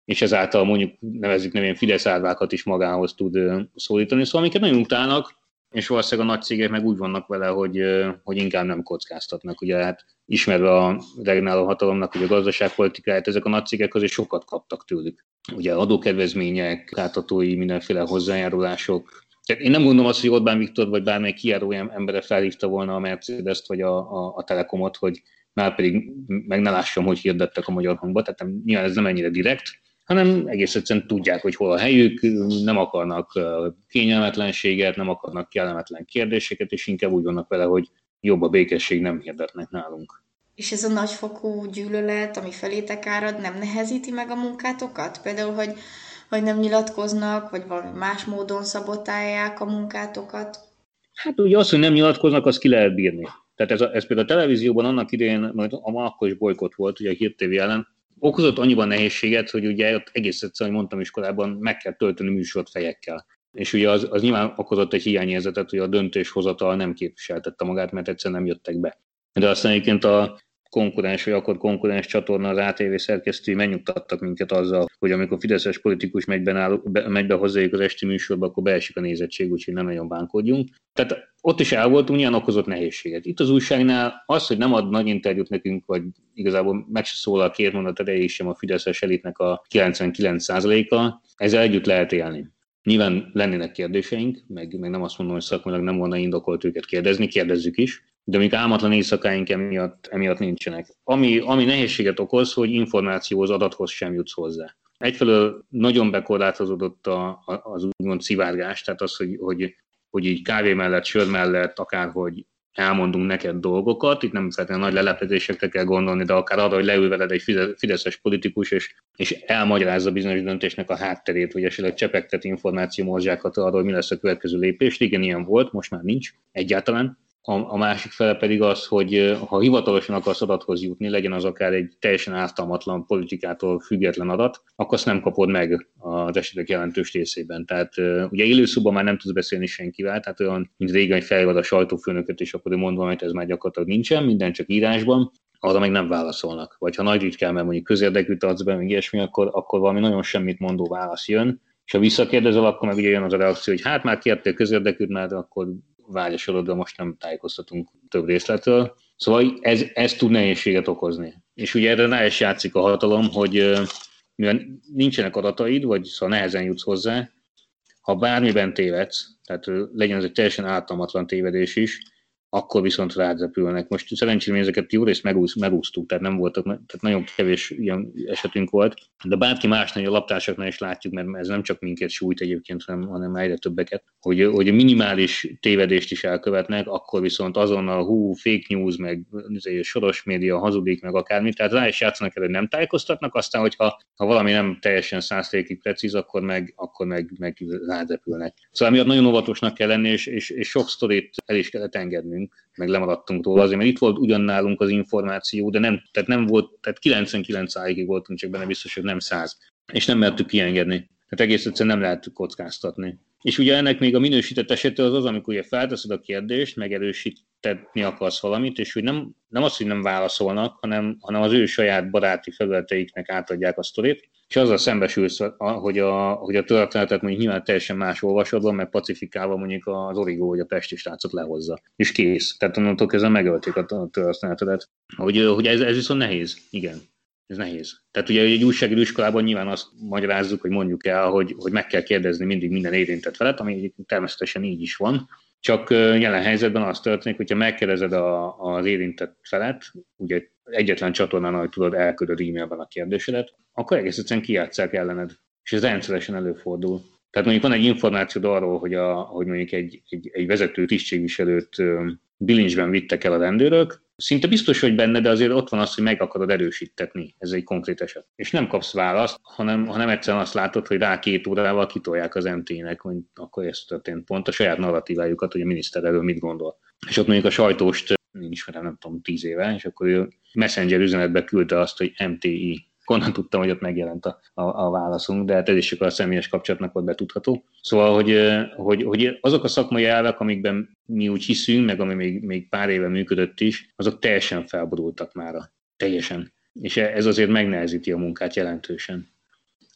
és ezáltal mondjuk nevezzük nevén Fidesz árvákat is magához tud szólítani. Szóval amiket nagyon utálnak, és valószínűleg a nagy cégek meg úgy vannak vele, hogy, hogy inkább nem kockáztatnak. Ugye hát ismerve a regnáló hatalomnak hogy a gazdaságpolitikáját, ezek a nagy cégek azért sokat kaptak tőlük. Ugye adókedvezmények, átadói, mindenféle hozzájárulások. Tehát én nem gondolom azt, hogy Orbán Viktor vagy bármely kiáró embere felhívta volna a Mercedes-t vagy a, a, a Telekomot, hogy már pedig meg ne lássam, hogy hirdettek a magyar hangba, tehát nem, nyilván ez nem ennyire direkt, hanem egész egyszerűen tudják, hogy hol a helyük, nem akarnak kényelmetlenséget, nem akarnak kellemetlen kérdéseket, és inkább úgy vannak vele, hogy jobb a békesség, nem hirdetnek nálunk. És ez a nagyfokú gyűlölet, ami felétek árad, nem nehezíti meg a munkátokat? Például, hogy, hogy nem nyilatkoznak, vagy valami más módon szabotálják a munkátokat? Hát ugye az, hogy nem nyilatkoznak, az ki lehet bírni. Tehát ez, a, ez például a televízióban annak idején, majd akkor is bolykott volt, ugye a Hír TV ellen, okozott annyiban nehézséget, hogy ugye ott egész egyszerűen, mondtam is korábban, meg kell tölteni műsort fejekkel. És ugye az, az nyilván okozott egy hiányérzetet, hogy a döntéshozatal nem képviseltette magát, mert egyszerűen nem jöttek be. De aztán egyébként a konkurens, vagy akkor konkurens csatorna, az ATV szerkesztői megnyugtattak minket azzal, hogy amikor fideszes politikus megy be, be, megy be hozzájuk az esti műsorba, akkor beesik a nézettség, úgyhogy nem nagyon bánkodjunk. Tehát ott is el voltunk, nyilván okozott nehézséget. Itt az újságnál az, hogy nem ad nagy interjút nekünk, vagy igazából meg se szól a két mondat erejé sem a fideszes elitnek a 99%-a, ezzel együtt lehet élni. Nyilván lennének kérdéseink, meg, meg nem azt mondom, hogy szakmailag nem volna indokolt őket kérdezni, kérdezzük is, de még álmatlan éjszakáink emiatt, emiatt nincsenek. Ami, ami nehézséget okoz, hogy információhoz, adathoz sem jutsz hozzá. Egyfelől nagyon bekorlátozódott a, az úgymond szivárgás, tehát az, hogy, hogy, hogy így kávé mellett, sör mellett, akárhogy elmondunk neked dolgokat, itt nem feltétlenül nagy lelepezésekre kell gondolni, de akár arra, hogy leül veled egy fideszes politikus, és, és elmagyarázza bizonyos döntésnek a hátterét, vagy esetleg csepegtet információmorzsákat arról, hogy mi lesz a következő lépés. Igen, ilyen volt, most már nincs egyáltalán a, a másik fele pedig az, hogy ha hivatalosan akarsz adathoz jutni, legyen az akár egy teljesen ártalmatlan politikától független adat, akkor azt nem kapod meg az esetek jelentős részében. Tehát ugye élőszóban már nem tudsz beszélni senkivel, tehát olyan, mint régen felvad a sajtófőnöket, és akkor ő mondva, hogy ez már gyakorlatilag nincsen, minden csak írásban, arra meg nem válaszolnak. Vagy ha nagy ritkán, mert mondjuk közérdekű adsz be, meg ilyesmi, akkor, akkor valami nagyon semmit mondó válasz jön, És ha visszakérdezel, akkor meg ugye jön az a reakció, hogy hát már kértél közérdekűt, mert akkor vágyasorodva most nem tájékoztatunk több részletről. Szóval ez, ez tud nehézséget okozni. És ugye erre rá is játszik a hatalom, hogy mivel nincsenek adataid, vagy szóval nehezen jutsz hozzá, ha bármiben tévedsz, tehát legyen ez egy teljesen ártalmatlan tévedés is, akkor viszont rádrepülnek. Most szerencsére ezeket jó részt megúsz, megúsztuk, tehát nem voltak, tehát nagyon kevés ilyen esetünk volt, de bárki másnál, a laptársaknál is látjuk, mert ez nem csak minket sújt egyébként, hanem, hanem egyre többeket, hogy, hogy a minimális tévedést is elkövetnek, akkor viszont azonnal hú, fake news, meg soros média hazudik, meg akármi, tehát rá is játszanak el, hogy nem tájékoztatnak, aztán, hogyha ha valami nem teljesen száztékig precíz, akkor meg, akkor meg, meg rádrepülnek. Szóval miatt nagyon óvatosnak kell lenni, és, és, és sok sztorit el is kellett engedni bennünk, meg lemaradtunk róla azért, mert itt volt ugyan nálunk az információ, de nem, tehát nem volt, tehát 99 ig voltunk csak benne biztos, hogy nem 100. És nem mertük kiengedni. Tehát egész egyszerűen nem lehetük kockáztatni. És ugye ennek még a minősített esete az az, amikor ugye felteszed a kérdést, megerősítetni akarsz valamit, és hogy nem, nem az, hogy nem válaszolnak, hanem, hanem az ő saját baráti felületeiknek átadják a sztorit, és azzal szembesülsz, hogy a, hogy a történetet mondjuk nyilván teljesen más olvasodban, meg pacifikálva mondjuk az origó vagy a pesti srácot lehozza. És kész. Tehát onnantól kezdve megölték a történetet. Hogy, hogy ez, ez viszont nehéz. Igen. Ez nehéz. Tehát ugye egy újságíró iskolában nyilván azt magyarázzuk, hogy mondjuk el, hogy, hogy meg kell kérdezni mindig minden érintett felet, ami természetesen így is van. Csak jelen helyzetben az történik, hogyha megkérdezed a, az érintett felet, ugye egyetlen csatornán, ahogy tudod, elküldöd e-mailben a kérdésedet, akkor egész egyszerűen kijátszák ellened. És ez rendszeresen előfordul. Tehát mondjuk van egy információd arról, hogy, a, hogy mondjuk egy, egy, egy vezető tisztségviselőt bilincsben vittek el a rendőrök, szinte biztos vagy benne, de azért ott van az, hogy meg akarod erősítetni. Ez egy konkrét eset. És nem kapsz választ, hanem, hanem egyszerűen azt látod, hogy rá két órával kitolják az MT-nek, hogy akkor ez történt pont a saját narratívájukat, hogy a miniszter erről mit gondol. És ott mondjuk a sajtóst én ismerem, nem tudom, tíz éve, és akkor ő Messenger üzenetbe küldte azt, hogy MTI. Onnan tudtam, hogy ott megjelent a, a, a válaszunk, de hát ez is a személyes kapcsolatnak volt betudható. Szóval, hogy, hogy, hogy azok a szakmai elvek, amikben mi úgy hiszünk, meg ami még, még pár éve működött is, azok teljesen felborultak már. Teljesen. És ez azért megnehezíti a munkát jelentősen.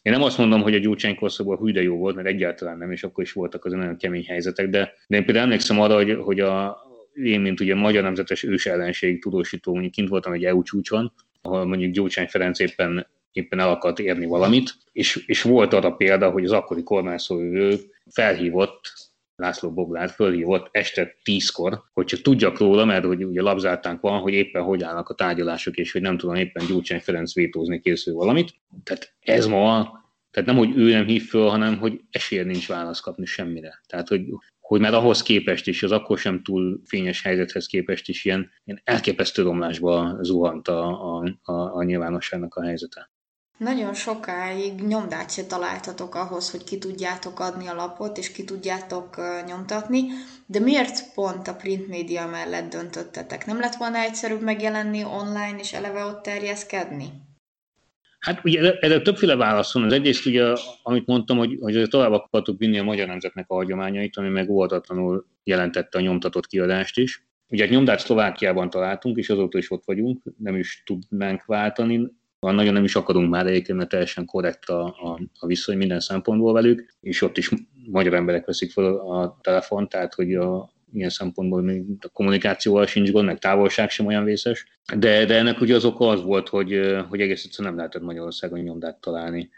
Én nem azt mondom, hogy a Gyurcsány korszakban hű de jó volt, mert egyáltalán nem, és akkor is voltak az nagyon kemény helyzetek, de, de én például emlékszem arra, hogy, hogy a, én, mint ugye magyar nemzetes ős ellenség tudósító, mondjuk kint voltam egy EU csúcson, ahol mondjuk Gyurcsány Ferenc éppen, éppen el akart érni valamit, és, és volt arra példa, hogy az akkori kormányszóvő felhívott László Boglár fölhívott este tízkor, hogy csak tudjak róla, mert hogy ugye labzártánk van, hogy éppen hogy állnak a tárgyalások, és hogy nem tudom éppen Gyurcsány Ferenc vétózni készül valamit. Tehát ez ma, tehát nem, hogy ő nem hív föl, hanem hogy esély nincs választ kapni semmire. Tehát, hogy hogy már ahhoz képest is, az akkor sem túl fényes helyzethez képest is ilyen, ilyen elképesztő romlásba zuhant a, a, a, a nyilvánosságnak a helyzete. Nagyon sokáig nyomdát se találtatok ahhoz, hogy ki tudjátok adni a lapot, és ki tudjátok nyomtatni, de miért pont a print média mellett döntöttetek? Nem lett volna egyszerűbb megjelenni online és eleve ott terjeszkedni? Hát ugye erre többféle válasz van. Az egyrészt ugye, amit mondtam, hogy, hogy tovább akartuk vinni a magyar nemzetnek a hagyományait, ami meg óvatatlanul jelentette a nyomtatott kiadást is. Ugye egy nyomdát Szlovákiában találtunk, és azóta is ott vagyunk, nem is tudnánk váltani. Van nagyon nem is akarunk már egyébként, mert teljesen korrekt a, a, a viszony minden szempontból velük, és ott is magyar emberek veszik fel a telefont, tehát hogy a, ilyen szempontból még a kommunikációval sincs gond, meg távolság sem olyan vészes. De, de ennek ugye az oka az volt, hogy, hogy egész egyszerűen nem lehetett Magyarországon nyomdát találni.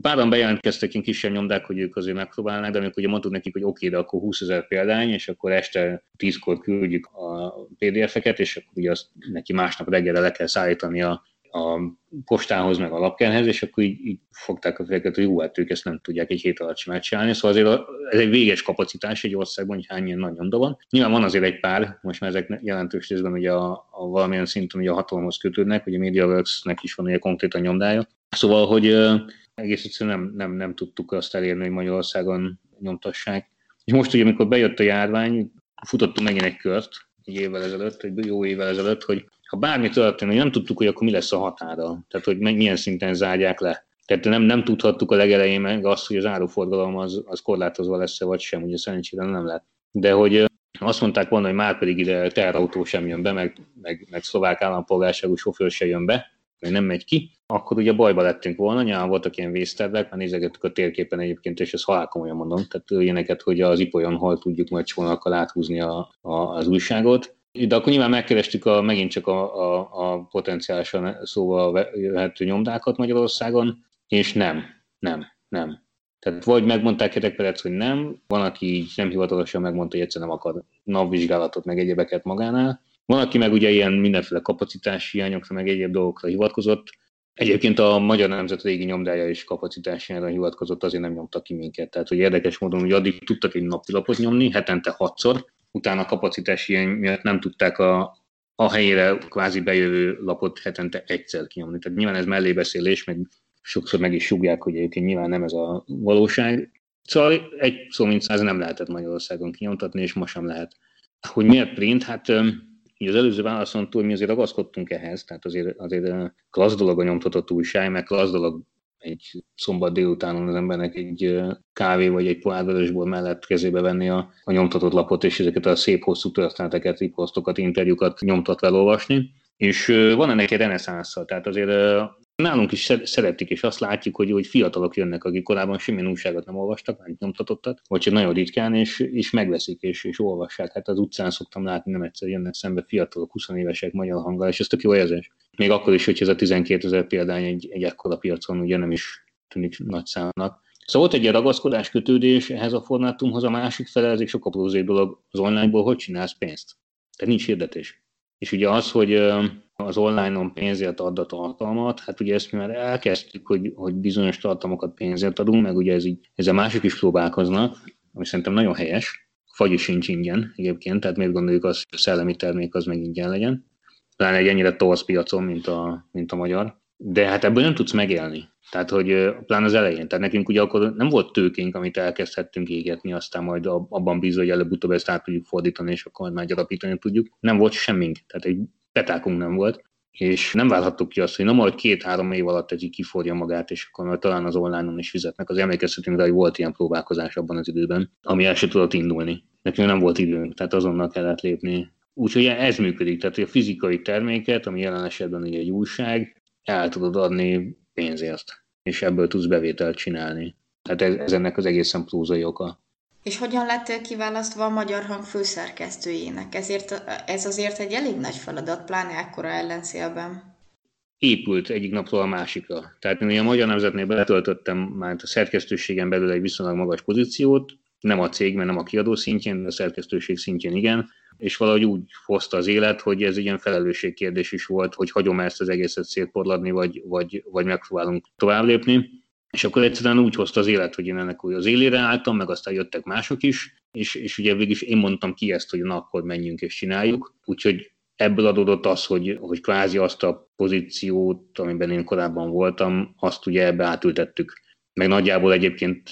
Páran bejelentkeztek ilyen kisebb nyomdák, hogy ők azért megpróbálnak, de amikor ugye mondtuk nekik, hogy oké, de akkor 20 ezer példány, és akkor este 10-kor küldjük a PDF-eket, és akkor ugye azt neki másnap reggelre le kell szállítani a a postához, meg a lapkenhez, és akkor így, így fogták a fejeket, hogy jó, hát ők ezt nem tudják egy hét alatt sem megcsinálni. Szóval azért a, ez egy véges kapacitás egy országban, hogy hány ilyen nagy nyomda van. Nyilván van azért egy pár, most már ezek jelentős részben ugye a, a valamilyen szinten ugye a hatalomhoz kötődnek, ugye a MediaWorks-nek is van ugye konkrét a nyomdája. Szóval, hogy egész egyszerűen nem, nem, nem tudtuk azt elérni, hogy Magyarországon nyomtassák. És most ugye, amikor bejött a járvány, futottunk megint egy kört, egy évvel ezelőtt, egy jó évvel ezelőtt, hogy ha bármi történik, nem tudtuk, hogy akkor mi lesz a határa, tehát hogy milyen szinten zárják le. Tehát nem, nem tudhattuk a legelején meg azt, hogy az áruforgalom az, az korlátozva lesz-e vagy sem, ugye szerencsére nem lett. De hogy azt mondták volna, hogy már pedig ide teherautó sem jön be, meg, meg, meg szlovák állampolgárságú sofőr se jön be, meg nem megy ki, akkor ugye bajba lettünk volna, nyilván voltak ilyen vésztervek, mert nézegettük a térképen egyébként, és ezt halál komolyan mondom, tehát ilyeneket, hogy az ipolyon hal tudjuk majd csónakkal áthúzni a, a, az újságot, de akkor nyilván megkerestük a, megint csak a, a, a potenciálisan szóval jöhető nyomdákat Magyarországon, és nem, nem, nem. Tehát vagy megmondták Hetek Perec, hogy nem, van, aki így nem hivatalosan megmondta, hogy egyszer nem akar napvizsgálatot, meg egyebeket magánál. Van, aki meg ugye ilyen mindenféle kapacitási hiányokra, meg egyéb dolgokra hivatkozott. Egyébként a Magyar Nemzet régi nyomdája is kapacitási hiányra hivatkozott, azért nem nyomtak ki minket. Tehát, hogy érdekes módon, hogy addig tudtak egy napilapot nyomni, hetente hatszor, utána a kapacitási hiány miatt nem tudták a, a helyére kvázi bejövő lapot hetente egyszer kinyomni. Tehát nyilván ez mellébeszélés, meg sokszor meg is sugják, hogy egyébként nyilván nem ez a valóság. Szóval egy szó mint száz nem lehetett Magyarországon kinyomtatni, és most sem lehet. Hogy miért print? Hát az előző válaszon túl mi azért ragaszkodtunk ehhez, tehát azért, azért klassz dolog a nyomtatott újság, meg klassz dolog egy szombat délutánon az embernek egy kávé vagy egy pohár mellett kezébe venni a, a nyomtatott lapot, és ezeket a szép hosszú történeteket, riposztokat, interjúkat nyomtatva elolvasni. És van ennek egy reneszánsza, tehát azért Nálunk is szeretik, és azt látjuk, hogy, hogy fiatalok jönnek, akik korábban semmilyen újságot nem olvastak, vagy nyomtatottat, vagy csak nagyon ritkán, és, és megveszik, és, és olvassák. Hát az utcán szoktam látni, nem egyszer jönnek szembe fiatalok, 20 évesek magyar hanggal, és ez tök jó érzés. Még akkor is, hogy ez a 12 ezer példány egy, egy ekkora piacon ugye nem is tűnik nagy számnak. Szóval volt egy ragaszkodás, kötődés ehhez a formátumhoz, a másik fele, ez egy sokkal prózébb dolog, az onlineból hogy csinálsz pénzt? Tehát nincs hirdetés. És ugye az, hogy az online-on pénzért ad a tartalmat, hát ugye ezt mi már elkezdtük, hogy, hogy bizonyos tartalmakat pénzért adunk, meg ugye ez így, ezzel mások is próbálkoznak, ami szerintem nagyon helyes. Fagy sincs ingyen egyébként, tehát miért gondoljuk azt, hogy a szellemi termék az meg ingyen legyen. Pláne egy ennyire torz piacon, mint a, mint a magyar. De hát ebből nem tudsz megélni. Tehát, hogy plán az elején. Tehát nekünk ugye akkor nem volt tőkénk, amit elkezdhettünk égetni, aztán majd abban bízva, hogy előbb-utóbb ezt át tudjuk fordítani, és akkor már gyarapítani tudjuk. Nem volt semmink. Tehát egy petákunk nem volt, és nem válhattuk ki azt, hogy na majd két-három év alatt ez így kiforja magát, és akkor majd talán az online-on is fizetnek. Az emlékeztetünk rá, hogy volt ilyen próbálkozás abban az időben, ami el sem tudott indulni. Nekünk nem volt időnk, tehát azonnal kellett lépni. Úgyhogy ez működik, tehát a fizikai terméket, ami jelen esetben egy újság, el tudod adni pénzért, és ebből tudsz bevételt csinálni. Tehát ez, ez ennek az egészen prózai oka. És hogyan lettél kiválasztva a Magyar Hang főszerkesztőjének? Ezért, ez azért egy elég nagy feladat, pláne ekkora ellenszélben. Épült egyik napról a másikra. Tehát én a Magyar Nemzetnél betöltöttem már a szerkesztőségen belül egy viszonylag magas pozíciót, nem a cég, mert nem a kiadó szintjén, de a szerkesztőség szintjén igen, és valahogy úgy hozta az élet, hogy ez ilyen felelősségkérdés is volt, hogy hagyom ezt az egészet szétporladni, vagy, vagy, vagy megpróbálunk tovább lépni. És akkor egyszerűen úgy hozta az élet, hogy én ennek úgy az élére álltam, meg aztán jöttek mások is, és, és ugye végig is én mondtam ki ezt, hogy na akkor menjünk és csináljuk. Úgyhogy ebből adódott az, hogy, hogy kvázi azt a pozíciót, amiben én korábban voltam, azt ugye ebbe átültettük. Meg nagyjából egyébként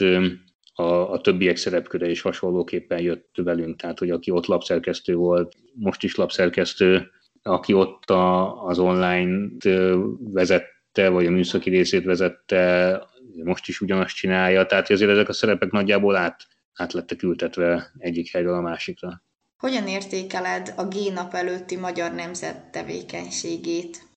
a, a többiek szerepköre is hasonlóképpen jött velünk, tehát hogy aki ott lapszerkesztő volt, most is lapszerkesztő, aki ott a, az online vezette, vagy a műszaki részét vezette, most is ugyanazt csinálja, tehát azért ezek a szerepek nagyjából át, át lettek ültetve egyik helyről a másikra. Hogyan értékeled a G-nap előtti magyar nemzet tevékenységét?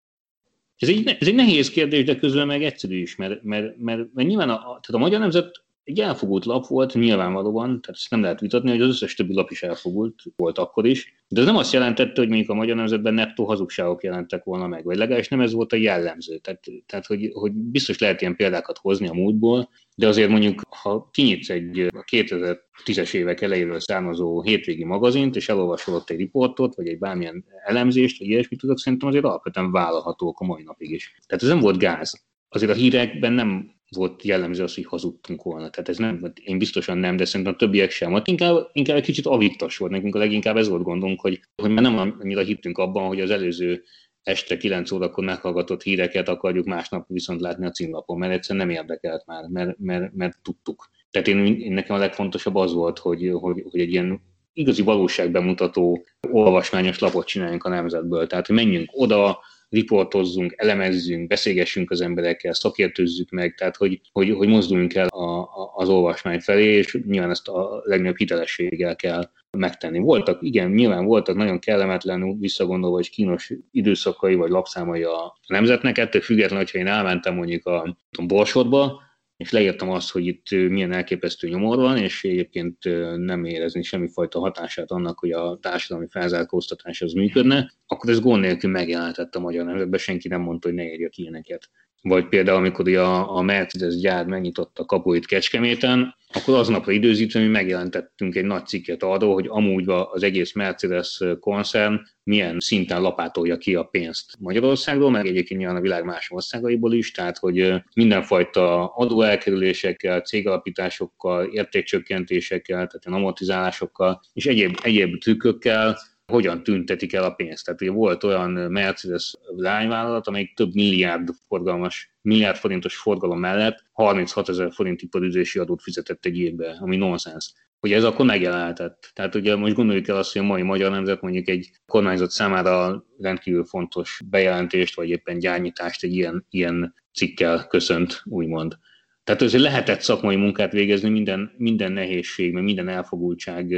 Ez egy, ez egy nehéz kérdés, de közben meg egyszerű is, mert, mert, mert, mert nyilván a, tehát a magyar nemzet egy elfogult lap volt, nyilvánvalóan, tehát ezt nem lehet vitatni, hogy az összes többi lap is elfogult volt akkor is, de ez nem azt jelentette, hogy mondjuk a magyar nemzetben nettó hazugságok jelentek volna meg, vagy legalábbis nem ez volt a jellemző. Tehát, tehát hogy, hogy biztos lehet ilyen példákat hozni a múltból, de azért mondjuk, ha kinyitsz egy 2010-es évek elejéről származó hétvégi magazint, és elolvasol ott egy riportot, vagy egy bármilyen elemzést, vagy ilyesmit tudok, szerintem azért alapvetően vállalható a mai napig is. Tehát ez nem volt gáz. Azért a hírekben nem volt jellemző az, hogy hazudtunk volna. Tehát ez nem, én biztosan nem, de szerintem a többiek sem. Ott inkább, inkább egy kicsit avittas volt. Nekünk a leginkább ez volt gondunk, hogy, hogy már nem annyira hittünk abban, hogy az előző este 9 órakor meghallgatott híreket akarjuk másnap viszont látni a címlapon, mert egyszerűen nem érdekelt már, mert, mert, mert tudtuk. Tehát én, én, nekem a legfontosabb az volt, hogy, hogy, hogy egy ilyen igazi valóságbemutató olvasmányos lapot csináljunk a nemzetből. Tehát, hogy menjünk oda, riportozzunk, elemezzünk, beszélgessünk az emberekkel, szakértőzzük meg, tehát hogy, hogy, hogy mozduljunk el a, a, az olvasmány felé, és nyilván ezt a legnagyobb hitelességgel kell megtenni. Voltak, igen, nyilván voltak nagyon kellemetlen, visszagondolva, vagy kínos időszakai, vagy lapszámai a nemzetnek, ettől függetlenül, hogyha én elmentem mondjuk a, a Borsodba, és leírtam azt, hogy itt milyen elképesztő nyomor van, és egyébként nem érezni semmifajta hatását annak, hogy a társadalmi felzárkóztatás az működne, akkor ez gond nélkül megjelentett a magyar nemzetben, senki nem mondta, hogy ne érjek ilyeneket. Vagy például, amikor a, a Mercedes gyár megnyitotta kapuit Kecskeméten, akkor aznapra időzítve mi megjelentettünk egy nagy cikket arról, hogy amúgy az egész Mercedes koncern milyen szinten lapátolja ki a pénzt Magyarországról, meg egyébként nyilván a világ más országaiból is, tehát hogy mindenfajta adóelkerülésekkel, cégalapításokkal, értékcsökkentésekkel, tehát amortizálásokkal és egyéb, egyéb trükkökkel hogyan tüntetik el a pénzt. Tehát ugye volt olyan Mercedes lányvállalat, amelyik több milliárd forgalmas, milliárd forintos forgalom mellett 36 ezer forint iparüzési adót fizetett egy évbe, ami nonsens. Ugye ez akkor megjelenhetett. Tehát ugye most gondoljuk el azt, hogy a mai magyar nemzet mondjuk egy kormányzat számára rendkívül fontos bejelentést, vagy éppen gyárnyitást egy ilyen, ilyen cikkel köszönt, úgymond. Tehát azért lehetett szakmai munkát végezni minden, minden nehézség, minden elfogultság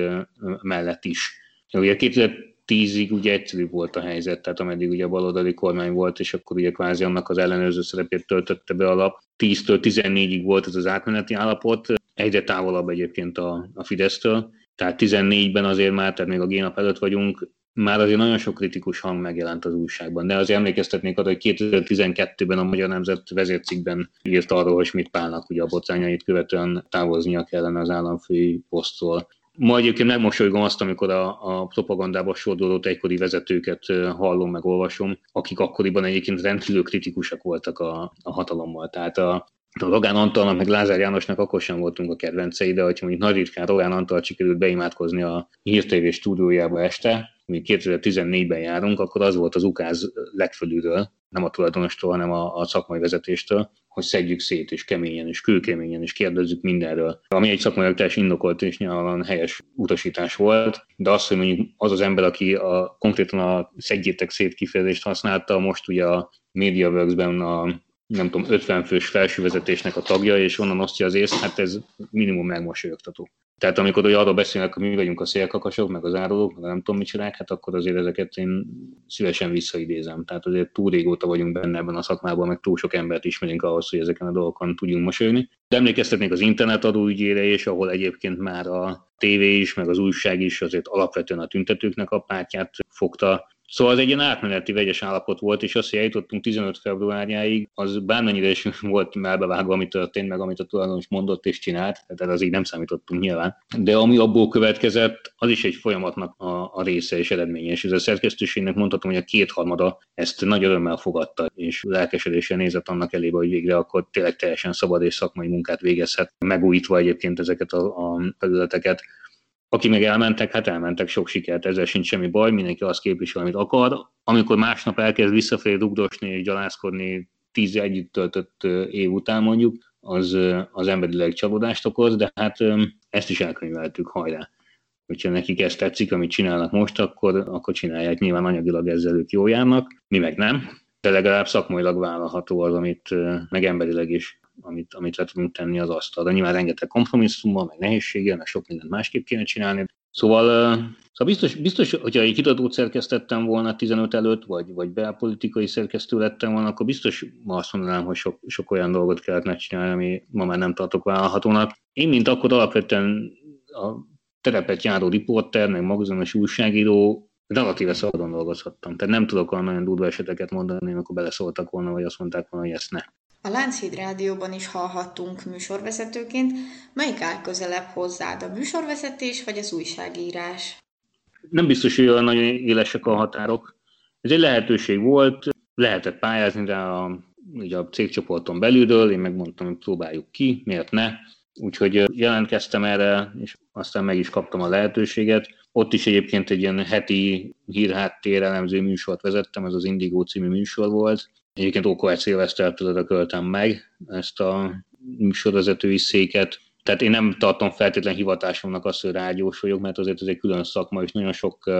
mellett is Ugye 2010-ig ugye egyszerű volt a helyzet, tehát ameddig ugye a baloldali kormány volt, és akkor ugye kvázi annak az ellenőrző szerepét töltötte be alap. 10-től 14-ig volt ez az átmeneti állapot, egyre távolabb egyébként a, a Fidesztől, tehát 14-ben azért már, tehát még a génap előtt vagyunk, már azért nagyon sok kritikus hang megjelent az újságban, de azért emlékeztetnék arra, hogy 2012-ben a Magyar Nemzet vezércikben írt arról, hogy mit Pálnak ugye a bocányait követően távoznia kellene az államfői posztról. Ma egyébként megmosolygom azt, amikor a, a propagandába sodorult egykori vezetőket hallom, meg olvasom, akik akkoriban egyébként rendkívül kritikusak voltak a, a hatalommal. Tehát a, a Rogán Antalnak, meg Lázár Jánosnak akkor sem voltunk a kedvencei, de hogyha mondjuk nagy ritkán Rogán Antal sikerült beimádkozni a hírtévé stúdiójába este, mi 2014-ben járunk, akkor az volt az ukáz legfölülről, nem a tulajdonostól, hanem a, a szakmai vezetéstől, hogy szedjük szét, és keményen, és kőkeményen, és kérdezzük mindenről. Ami egy szakmai teljesen indokolt és nyilván helyes utasítás volt, de az, hogy mondjuk az az ember, aki a, konkrétan a szedjétek szét kifejezést használta, most ugye a MediaWorks-ben a nem tudom, 50 fős felsővezetésnek a tagja, és onnan osztja az észt, hát ez minimum megmosolyogtató. Tehát amikor arról beszélnek, hogy mi vagyunk a szélkakasok, meg az árulók, meg nem tudom mit csinálják, hát akkor azért ezeket én szívesen visszaidézem. Tehát azért túl régóta vagyunk benne ebben a szakmában, meg túl sok embert ismerünk ahhoz, hogy ezeken a dolgokon tudjunk mosolyogni. De emlékeztetnék az internet adóügyére is, ahol egyébként már a tévé is, meg az újság is azért alapvetően a tüntetőknek a pártját fogta, Szóval ez egy ilyen átmeneti vegyes állapot volt, és azt, hogy eljutottunk 15 februárjáig, az bármennyire is (laughs) volt melbevágva, ami történt, meg amit a tulajdonos mondott és csinált, tehát az így nem számítottunk nyilván. De ami abból következett, az is egy folyamatnak a, a része és eredménye, és ez a szerkesztőségnek mondhatom, hogy a kétharmada ezt nagy örömmel fogadta, és lelkesedéssel nézett annak elébe, hogy végre akkor tényleg teljesen szabad és szakmai munkát végezhet, megújítva egyébként ezeket a, a területeket aki meg elmentek, hát elmentek, sok sikert, ezzel sincs semmi baj, mindenki azt képvisel, amit akar. Amikor másnap elkezd visszafelé dugdosni és gyalászkodni tíz együtt töltött év után mondjuk, az, az emberileg csalódást okoz, de hát ezt is elkönyveltük, hajrá. Hogyha nekik ezt tetszik, amit csinálnak most, akkor, akkor csinálják. Nyilván anyagilag ezzel ők jól járnak, mi meg nem, de legalább szakmailag vállalható az, amit meg emberileg is amit, amit le tudunk tenni az asztalra. Nyilván rengeteg kompromisszummal, meg nehézséggel, meg sok mindent másképp kéne csinálni. Szóval, szóval biztos, biztos, hogyha egy kitatót szerkesztettem volna 15 előtt, vagy, vagy belpolitikai szerkesztő lettem volna, akkor biztos ma azt mondanám, hogy sok, sok olyan dolgot kellett megcsinálni, ami ma már nem tartok vállalhatónak. Én, mint akkor alapvetően a terepet járó riporter, meg magazonos újságíró, relatíve szabadon dolgozhattam. Tehát nem tudok olyan nagyon durva eseteket mondani, amikor beleszóltak volna, vagy azt mondták volna, hogy ezt ne. A Lánchíd Rádióban is hallhattunk műsorvezetőként. Melyik áll közelebb hozzád, a műsorvezetés vagy az újságírás? Nem biztos, hogy olyan nagyon élesek a határok. Ez egy lehetőség volt, lehetett pályázni rá a, ugye a cégcsoporton belülről, én megmondtam, hogy próbáljuk ki, miért ne. Úgyhogy jelentkeztem erre, és aztán meg is kaptam a lehetőséget. Ott is egyébként egy ilyen heti hírháttér elemző műsort vezettem, ez az Indigo című műsor volt, Egyébként Ókovács Szilvesztertől örököltem meg ezt a műsorvezetői széket, Tehát én nem tartom feltétlen hivatásomnak azt, hogy rádiós vagyok, mert azért ez egy külön szakma, és nagyon sok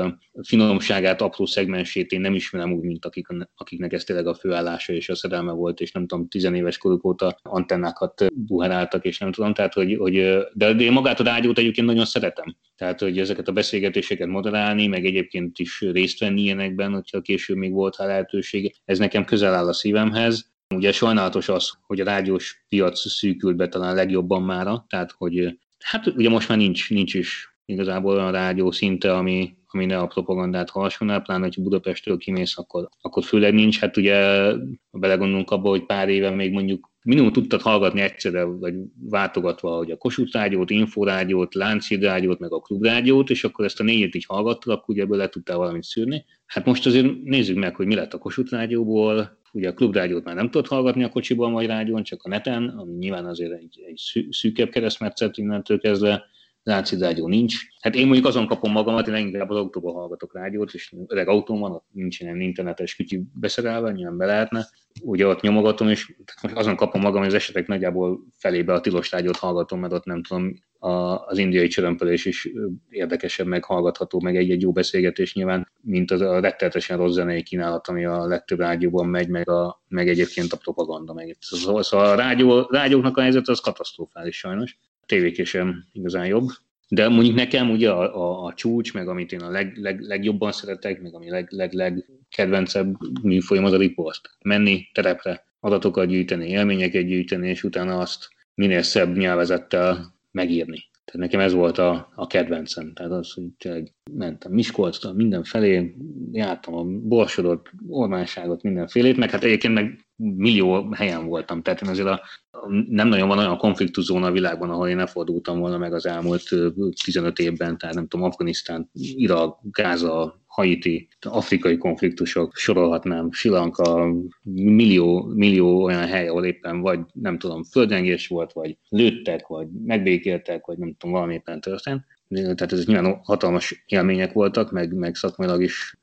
finomságát, apró szegmensét én nem ismerem úgy, mint akik, akiknek ez tényleg a főállása és a szerelme volt, és nem tudom, tizenéves koruk óta antennákat buheráltak, és nem tudom, tehát hogy, hogy de, én magát a rádiót egyébként nagyon szeretem. Tehát, hogy ezeket a beszélgetéseket moderálni, meg egyébként is részt venni ilyenekben, hogyha később még volt rá lehetőség, ez nekem közel áll a szívemhez. Ugye sajnálatos az, hogy a rádiós piac szűkült be talán legjobban mára, tehát hogy hát ugye most már nincs, nincs is igazából olyan rádió szinte, ami, ami ne a propagandát hallgasson pláne, hogyha Budapestről kimész, akkor, akkor főleg nincs. Hát ugye belegondolunk abba, hogy pár éve még mondjuk minimum tudtad hallgatni egyszerre, vagy váltogatva, hogy a Kossuth rádiót, Inforádiót, Lánchíd rádiót, meg a Klubrádiót, és akkor ezt a négyet így hallgattad, akkor ugye ebből le tudtál valamit szűrni. Hát most azért nézzük meg, hogy mi lett a Kossuth rádióból, ugye a klubrádiót már nem tudod hallgatni a kocsiban vagy rádión, csak a neten, ami nyilván azért egy, egy szűkebb keresztmetszet innentől kezdve, Látszik rádió nincs. Hát én mondjuk azon kapom magamat, én inkább az autóban hallgatok rádiót, és öreg autóm van, ott nincs ilyen internetes kütyű beszerelve, nyilván be lehetne. Ugye ott nyomogatom, és most azon kapom magam, hogy az esetek nagyjából felébe a tilos rádiót hallgatom, mert ott nem tudom, a, az indiai csörömpölés is érdekesebb, meg hallgatható, meg egy-egy jó beszélgetés nyilván, mint az a rettenetesen rossz zenei kínálat, ami a legtöbb rádióban megy, meg, a, meg egyébként a propaganda. Meg. Szóval, szóval a rádió, rádióknak a helyzet az katasztrofális sajnos tévéké sem igazán jobb. De mondjuk nekem ugye a, a, a csúcs, meg amit én a leg, leg, legjobban szeretek, meg ami leg, leg, leg kedvencebb műfolyam az a ripost. Menni terepre, adatokat gyűjteni, élményeket gyűjteni, és utána azt minél szebb nyelvezettel megírni. Tehát nekem ez volt a, a kedvencem. Tehát az, hogy tényleg mentem Miskolcra, mindenfelé, jártam a borsodot, ormánságot, mindenfélét, meg hát egyébként meg millió helyen voltam. Tehát én azért a, nem nagyon van olyan konfliktuszóna a világban, ahol én ne fordultam volna meg az elmúlt 15 évben, tehát nem tudom, Afganisztán, Irak, Gáza, Haiti, afrikai konfliktusok, sorolhatnám, Silanka, millió, millió olyan hely, ahol éppen vagy, nem tudom, földrengés volt, vagy lőttek, vagy megbékéltek, vagy nem tudom, valami éppen történt. Tehát ez nyilván hatalmas élmények voltak, meg, meg szakmailag is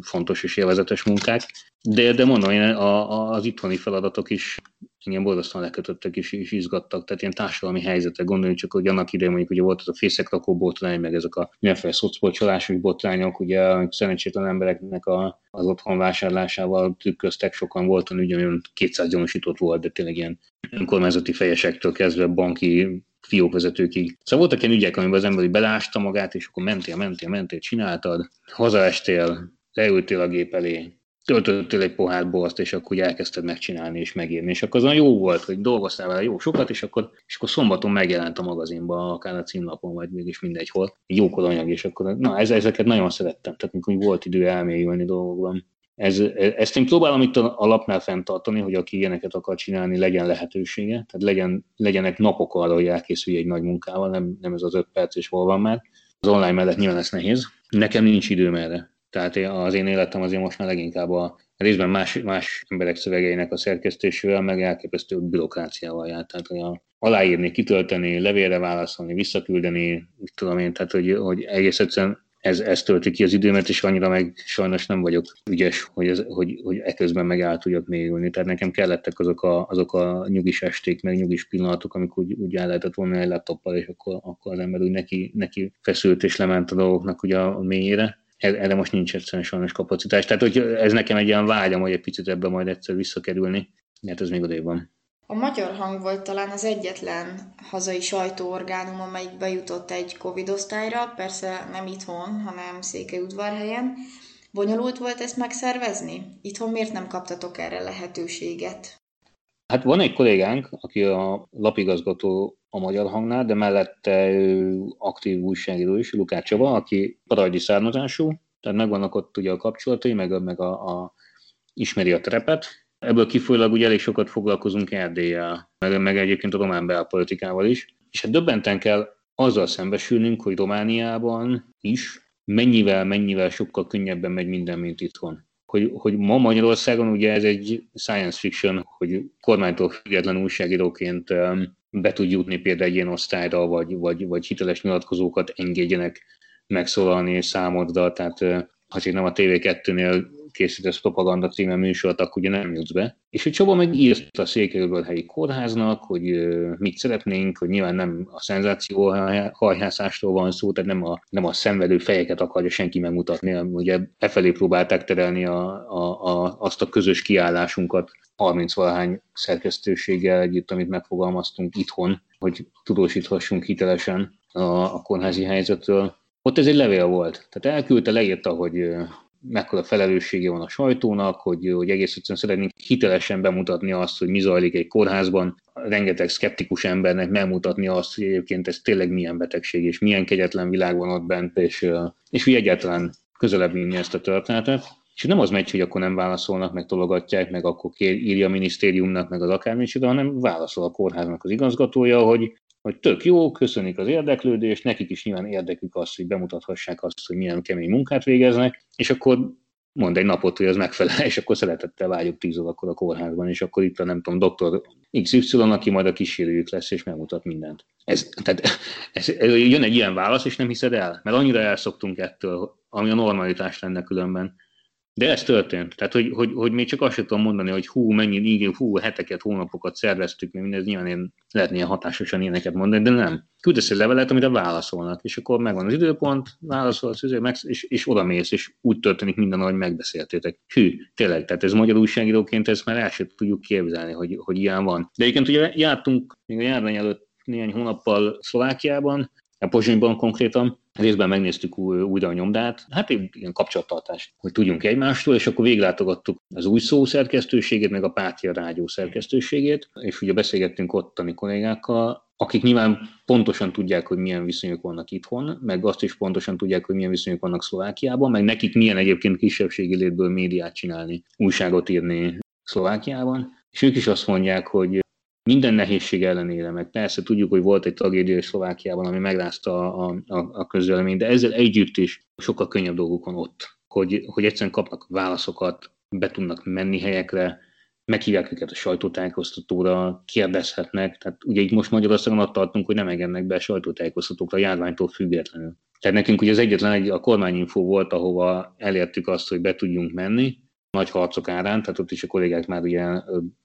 fontos és élvezetes munkák. De, de mondom, én a, a, az itthoni feladatok is engem borzasztóan lekötöttek és, és izgattak, tehát ilyen társadalmi helyzetek, gondoljunk csak, hogy annak idején mondjuk ugye volt az a fészekrakó botrány, meg ezek a mindenféle szocpolcsolásos botrányok, ugye szerencsétlen embereknek a, az otthon vásárlásával trükköztek, sokan voltan, ugye olyan 200 gyanúsított volt, de tényleg ilyen önkormányzati fejesektől kezdve banki fiókvezetőkig. Szóval voltak ilyen ügyek, amiben az ember belásta magát, és akkor mentél, mentél, mentél, csináltad, hazaestél, leültél a gép elé, töltöttél egy pohár borzt, és akkor ugye elkezdted megcsinálni és megírni, és akkor azon jó volt, hogy dolgoztál vele jó sokat, és akkor, és akkor szombaton megjelent a magazinban, akár a címlapon, vagy mégis mindegy hol, egy jókor anyag, és akkor na, ez, ezeket nagyon szerettem, tehát mikor volt idő elmélyülni dolgokban. Ez, ezt én próbálom itt a, a lapnál fenntartani, hogy aki ilyeneket akar csinálni, legyen lehetősége, tehát legyen, legyenek napok arra, hogy elkészülj egy nagy munkával, nem, nem ez az öt perc, és hol van már. Az online mellett nyilván ez nehéz. Nekem nincs időm erre. Tehát az én életem azért most már leginkább a részben más, más emberek szövegeinek a szerkesztésével, meg elképesztő bürokráciával járt. Tehát hogy a, aláírni, kitölteni, levélre válaszolni, visszaküldeni, mit tudom én, tehát hogy, hogy egész egyszerűen ez, ez tölti ki az időmet, és annyira meg sajnos nem vagyok ügyes, hogy, ez, hogy, hogy eközben meg el tudjak mélyülni. Tehát nekem kellettek azok a, azok a nyugis esték, meg nyugis pillanatok, amikor úgy, úgy el lehetett volna egy laptoppal, és akkor, akkor az ember úgy neki, neki feszült és lement a dolgoknak ugye a mélyére erre most nincs egyszerűen sajnos kapacitás. Tehát hogy ez nekem egy ilyen vágyam, hogy egy picit ebbe majd egyszer visszakerülni, mert ez még odébb van. A Magyar Hang volt talán az egyetlen hazai sajtóorgánum, amelyik bejutott egy Covid osztályra, persze nem itthon, hanem Székelyudvarhelyen. Bonyolult volt ezt megszervezni? Itthon miért nem kaptatok erre lehetőséget? Hát van egy kollégánk, aki a lapigazgató a Magyar Hangnál, de mellette aktív újságíró is, Lukács Csaba, aki parajdi származású, tehát megvannak ott ugye a kapcsolatai, meg, meg a, a, ismeri a terepet. Ebből kifolyólag ugye elég sokat foglalkozunk Erdéllyel, meg, meg egyébként a román belpolitikával is. És hát döbbenten kell azzal szembesülnünk, hogy Romániában is mennyivel, mennyivel sokkal könnyebben megy minden, mint itthon hogy, hogy ma Magyarországon ugye ez egy science fiction, hogy kormánytól független újságíróként be tud jutni például egy ilyen osztályra, vagy, vagy, vagy hiteles nyilatkozókat engedjenek megszólalni számodra, tehát ha csak nem a TV2-nél készítesz propaganda című műsort, akkor ugye nem jutsz be. És a Csaba meg írt a Székelyről helyi kórháznak, hogy mit szeretnénk, hogy nyilván nem a szenzáció hajhászástól van szó, tehát nem a, nem a szenvedő fejeket akarja senki megmutatni, ugye befelé próbálták terelni a, a, a, azt a közös kiállásunkat 30-valahány szerkesztőséggel együtt, amit megfogalmaztunk itthon, hogy tudósíthassunk hitelesen a, a kórházi helyzetről. Ott ez egy levél volt. Tehát elküldte, leírta, hogy mekkora felelőssége van a sajtónak, hogy, hogy egész egyszerűen szeretnénk hitelesen bemutatni azt, hogy mi zajlik egy kórházban, rengeteg szkeptikus embernek megmutatni azt, hogy egyébként ez tényleg milyen betegség, és milyen kegyetlen világ van ott bent, és, és hogy egyáltalán közelebb vinni ezt a történetet. És nem az megy, hogy akkor nem válaszolnak, meg tologatják, meg akkor kér, írja a minisztériumnak, meg az akármicsoda, hanem válaszol a kórháznak az igazgatója, hogy hogy tök jó, köszönik az érdeklődést, nekik is nyilván érdekük az, hogy bemutathassák azt, hogy milyen kemény munkát végeznek, és akkor mond egy napot, hogy az megfelel, (laughs) és akkor szeretettel vágyok tíz órakor a kórházban, és akkor itt a nem tudom, doktor XY, aki majd a kísérőjük lesz, és megmutat mindent. Ez, tehát (laughs) ez, ez, jön egy ilyen válasz, és nem hiszed el, mert annyira elszoktunk ettől, ami a normalitás lenne különben. De ez történt. Tehát, hogy, hogy, hogy még csak azt sem tudom mondani, hogy hú, mennyi, igen, hú, heteket, hónapokat szerveztük, mert mindez nyilván én lehetne ilyen hatásosan ilyeneket mondani, de nem. Küldesz egy levelet, amire válaszolnak, és akkor megvan az időpont, válaszolsz, és, és oda mész, és úgy történik minden, ahogy megbeszéltétek. Hű, tényleg, tehát ez magyar újságíróként ezt már el sem tudjuk képzelni, hogy, hogy ilyen van. De egyébként ugye jártunk még a járvány előtt néhány hónappal Szlovákiában, a Pozsonyban konkrétan, részben megnéztük újra a nyomdát, hát ilyen kapcsolattartást, hogy tudjunk egymástól, és akkor véglátogattuk az új szó szerkesztőségét, meg a Pátia Rádió szerkesztőségét, és ugye beszélgettünk ottani kollégákkal, akik nyilván pontosan tudják, hogy milyen viszonyok vannak itthon, meg azt is pontosan tudják, hogy milyen viszonyok vannak Szlovákiában, meg nekik milyen egyébként kisebbségi létből médiát csinálni, újságot írni Szlovákiában. És ők is azt mondják, hogy minden nehézség ellenére, meg persze tudjuk, hogy volt egy tragédia Szlovákiában, ami megrázta a, a, a közvéleményt, de ezzel együtt is sokkal könnyebb dolguk van ott, hogy, hogy egyszerűen kapnak válaszokat, be tudnak menni helyekre, meghívják őket a sajtótájékoztatóra, kérdezhetnek. Tehát ugye itt most Magyarországon ott tartunk, hogy nem engednek be a sajtótájékoztatókra a járványtól függetlenül. Tehát nekünk ugye az egyetlen egy, a kormányinfo volt, ahova elértük azt, hogy be tudjunk menni, nagy harcok árán, tehát ott is a kollégák már ugye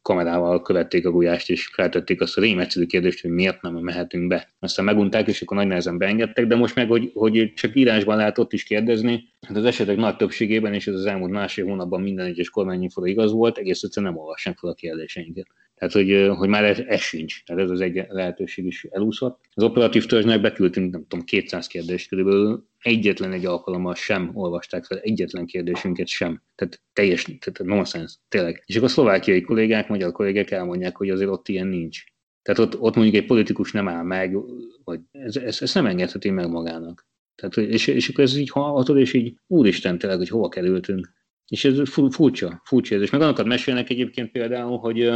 kamerával követték a gulyást, és feltették azt a rém egyszerű kérdést, hogy miért nem mehetünk be. Aztán megunták, és akkor nagy nehezen beengedtek, de most meg, hogy, hogy csak írásban lehet ott is kérdezni, hát az esetek nagy többségében, és ez az elmúlt másfél hónapban minden egyes kormányinfóra igaz volt, egész egyszerűen nem olvassák fel a kérdéseinket. Tehát, hogy, hogy már ez, ez sincs. Tehát ez az egy lehetőség is elúszott. Az operatív törzsnek beküldtünk, nem tudom, 200 kérdést körülbelül, egyetlen egy alkalommal sem olvasták fel, egyetlen kérdésünket sem. Tehát teljes, tehát nonsense, tényleg. És akkor a szlovákiai kollégák, magyar kollégák elmondják, hogy azért ott ilyen nincs. Tehát ott, ott mondjuk egy politikus nem áll meg, vagy ez, ez, ez nem engedheti meg magának. Tehát, és, és akkor ez így hallhatod, és így úristen tényleg, hogy hova kerültünk. És ez furcsa, furcsa ez. És meg annakat mesélnek egyébként például, hogy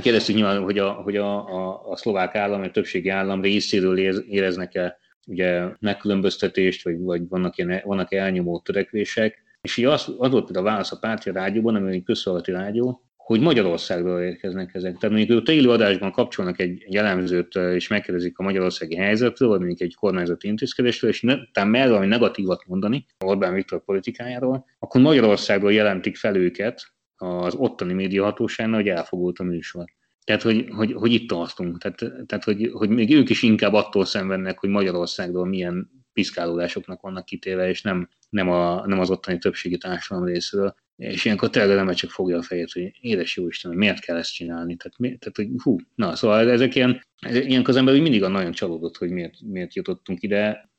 Kérdeztük nyilván, hogy a, hogy a, a, a szlovák állam, a többségi állam részéről éreznek-e ugye megkülönböztetést, vagy, vagy vannak, ilyen, vannak -e elnyomó törekvések. És így az, az volt a válasz a pártja rádióban, ami egy közszolgálati rádió, hogy Magyarországról érkeznek ezek. Tehát mondjuk ők élő adásban kapcsolnak egy jellemzőt, és megkérdezik a magyarországi helyzetről, vagy mondjuk egy kormányzati intézkedésről, és ne, tehát mer valami negatívat mondani Orbán Viktor politikájáról, akkor Magyarországról jelentik fel őket, az ottani médiahatóságnak, hogy elfogult a műsor. Tehát, hogy, hogy, hogy itt tartunk. Tehát, tehát hogy, hogy még ők is inkább attól szenvednek, hogy Magyarországról milyen piszkálódásoknak vannak kitéve, és nem, nem, a, nem az ottani többségi társadalom részéről. És ilyenkor tényleg nem csak fogja a fejet, hogy édes jó Isten, miért kell ezt csinálni? Tehát, mi, tehát hogy hú, na, szóval ezek ilyen, ilyenkor az ember mindig a nagyon csalódott, hogy miért, miért jutottunk ide.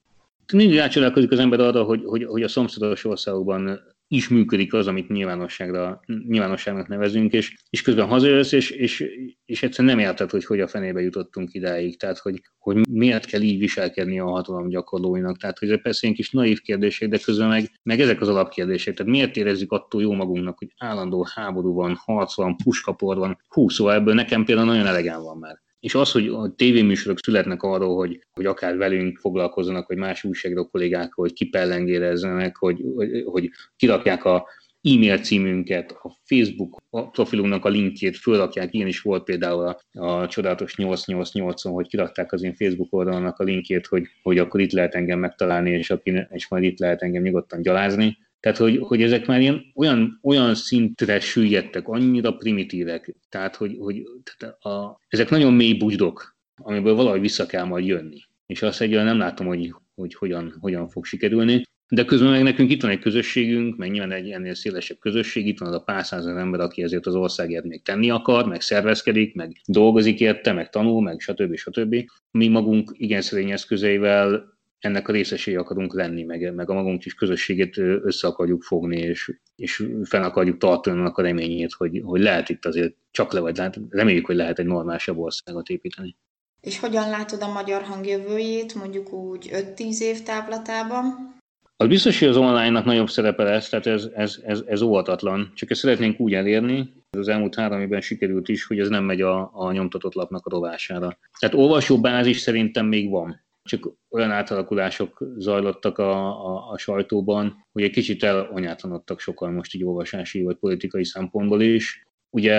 Mindig rácsodálkozik az ember arra, hogy, hogy, hogy a szomszédos országokban is működik az, amit nyilvánosságra, nyilvánosságnak nevezünk, és, és közben hazajössz, és, és, és egyszerűen nem érted, hogy hogy a fenébe jutottunk idáig, tehát hogy, hogy miért kell így viselkedni a hatalom gyakorlóinak. Tehát, hogy ezek persze ilyen kis naív kérdések, de közben meg, meg ezek az alapkérdések. Tehát miért érezzük attól jó magunknak, hogy állandó háború van, harc van, puskapor van, hú, szóval ebből nekem például nagyon elegem van már. És az, hogy a tévéműsorok születnek arról, hogy, hogy akár velünk foglalkozzanak, vagy más újságíró kollégákkal, hogy kipellengérezzenek, hogy, hogy, hogy kirakják a e-mail címünket, a Facebook profilunknak a linkjét fölrakják, ilyen is volt például a, a csodálatos 888-on, hogy kirakták az én Facebook oldalnak a linkjét, hogy, hogy akkor itt lehet engem megtalálni, és, aki, és majd itt lehet engem nyugodtan gyalázni. Tehát, hogy, hogy ezek már ilyen, olyan, olyan szintre süllyedtek, annyira primitívek, tehát, hogy, hogy tehát a, ezek nagyon mély bugydok, amiből valahogy vissza kell majd jönni. És azt egyáltalán nem látom, hogy, hogy hogyan, hogyan fog sikerülni. De közben meg nekünk itt van egy közösségünk, meg nyilván egy ennél szélesebb közösség, itt van az a pár százezer ember, aki ezért az országért még tenni akar, meg szervezkedik, meg dolgozik érte, meg tanul, meg stb. stb. Mi magunk igen szerény eszközeivel ennek a részesei akarunk lenni, meg, meg a magunk kis közösségét össze akarjuk fogni, és, és fel akarjuk tartani annak a reményét, hogy, hogy lehet itt azért csak le, vagy lehet, reméljük, hogy lehet egy normálisabb országot építeni. És hogyan látod a magyar hangjövőjét, mondjuk úgy 5-10 év távlatában? Az biztos, hogy az online-nak nagyobb szerepe lesz, tehát ez, ez, ez, ez óvatatlan. Csak ezt szeretnénk úgy elérni, az elmúlt három évben sikerült is, hogy ez nem megy a, a nyomtatott lapnak a rovására. Tehát olvasóbázis szerintem még van. Csak olyan átalakulások zajlottak a, a, a sajtóban, hogy egy kicsit elonyátlanodtak sokan most így olvasási vagy politikai szempontból is. Ugye,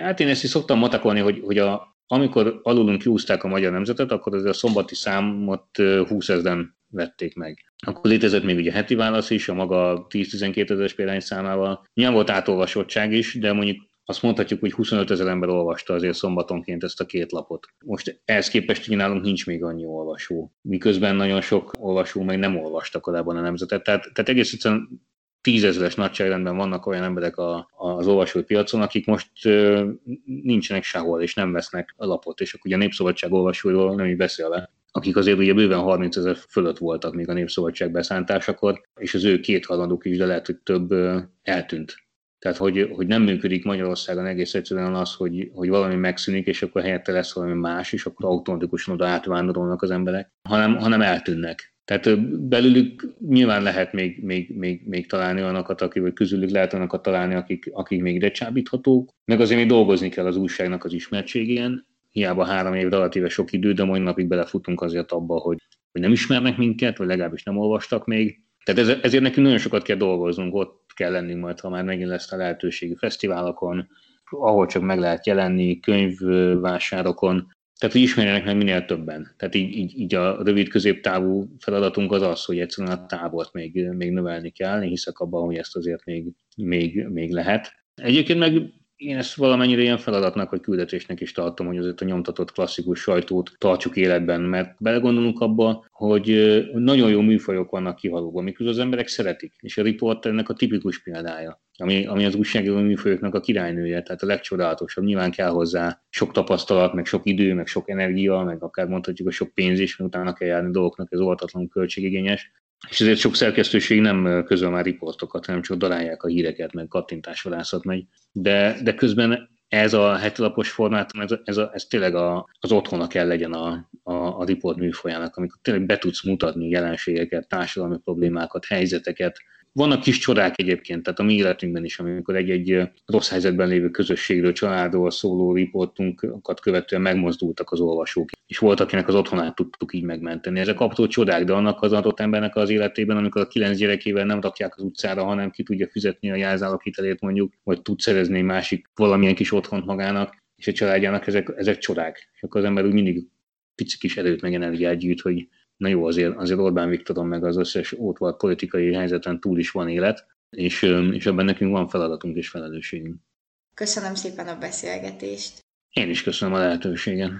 hát én ezt is szoktam matakolni, hogy, hogy a, amikor alulunk kiúzták a magyar nemzetet, akkor az a szombati számot 20 ezeren vették meg. Akkor létezett még ugye heti válasz is, a maga 10-12 ezeres példányszámával. Nyilván volt átolvasottság is, de mondjuk azt mondhatjuk, hogy 25 ezer ember olvasta azért szombatonként ezt a két lapot. Most ehhez képest nálunk nincs még annyi olvasó, miközben nagyon sok olvasó még nem olvasta korábban a nemzetet. Tehát, tehát egész egyszerűen tízezeres nagyságrendben vannak olyan emberek a, az olvasói piacon, akik most ö, nincsenek sehol, és nem vesznek a lapot, és akkor ugye a Népszabadság olvasóiról nem így beszélve akik azért ugye bőven 30 ezer fölött voltak még a Népszabadság beszántásakor, és az ő két haladók is, de lehet, hogy több eltűnt. Tehát, hogy, hogy nem működik Magyarországon egész egyszerűen az, hogy, hogy valami megszűnik, és akkor helyette lesz valami más, és akkor automatikusan oda átvándorolnak az emberek, hanem, hanem eltűnnek. Tehát belülük nyilván lehet még, még, még, még találni olyanokat, akik, vagy közülük lehet olyanokat találni, akik, akik még ide csábíthatók. Meg azért még dolgozni kell az újságnak az ismertségén, hiába három év relatíve sok idő, de mai napig belefutunk azért abba, hogy, hogy nem ismernek minket, vagy legalábbis nem olvastak még. Tehát ezért nekünk nagyon sokat kell dolgoznunk, ott kell lennünk majd, ha már megint lesz a lehetőségi fesztiválokon, ahol csak meg lehet jelenni, könyvvásárokon, tehát, hogy ismerjenek meg minél többen. Tehát így, így, így a rövid középtávú feladatunk az az, hogy egyszerűen a tábort még, még növelni kell. Én hiszek abban, hogy ezt azért még, még, még lehet. Egyébként meg én ezt valamennyire ilyen feladatnak vagy küldetésnek is tartom, hogy azért a nyomtatott klasszikus sajtót tartsuk életben, mert belegondolunk abba, hogy nagyon jó műfajok vannak kihalóban, miközben az emberek szeretik, és a riport ennek a tipikus példája, ami, ami az újságíró műfajoknak a királynője, tehát a legcsodálatosabb. Nyilván kell hozzá sok tapasztalat, meg sok idő, meg sok energia, meg akár mondhatjuk a sok pénz is, mert utána kell járni dolgoknak, ez olvatatlanul költségigényes. És ezért sok szerkesztőség nem közöl már riportokat, hanem csak darálják a híreket, meg kattintásvadászat megy. De, de közben ez a hetilapos formátum, ez, ez, a, ez tényleg a, az otthona kell legyen a, a, a riport műfolyának, amikor tényleg be tudsz mutatni jelenségeket, társadalmi problémákat, helyzeteket, vannak kis csodák egyébként, tehát a mi életünkben is, amikor egy-egy rossz helyzetben lévő közösségről, családról szóló riportunkat követően megmozdultak az olvasók, és volt, akinek az otthonát tudtuk így megmenteni. Ezek apró csodák, de annak az adott embernek az életében, amikor a kilenc gyerekével nem rakják az utcára, hanem ki tudja fizetni a jelzálog hitelét mondjuk, vagy tud szerezni egy másik valamilyen kis otthont magának, és a családjának ezek, ezek csodák. És akkor az ember úgy mindig pici kis erőt meg energiát gyűjt, hogy na jó, azért, azért Orbán Viktoron meg az összes ott volt politikai helyzeten túl is van élet, és, és ebben nekünk van feladatunk és felelősségünk. Köszönöm szépen a beszélgetést. Én is köszönöm a lehetőséget.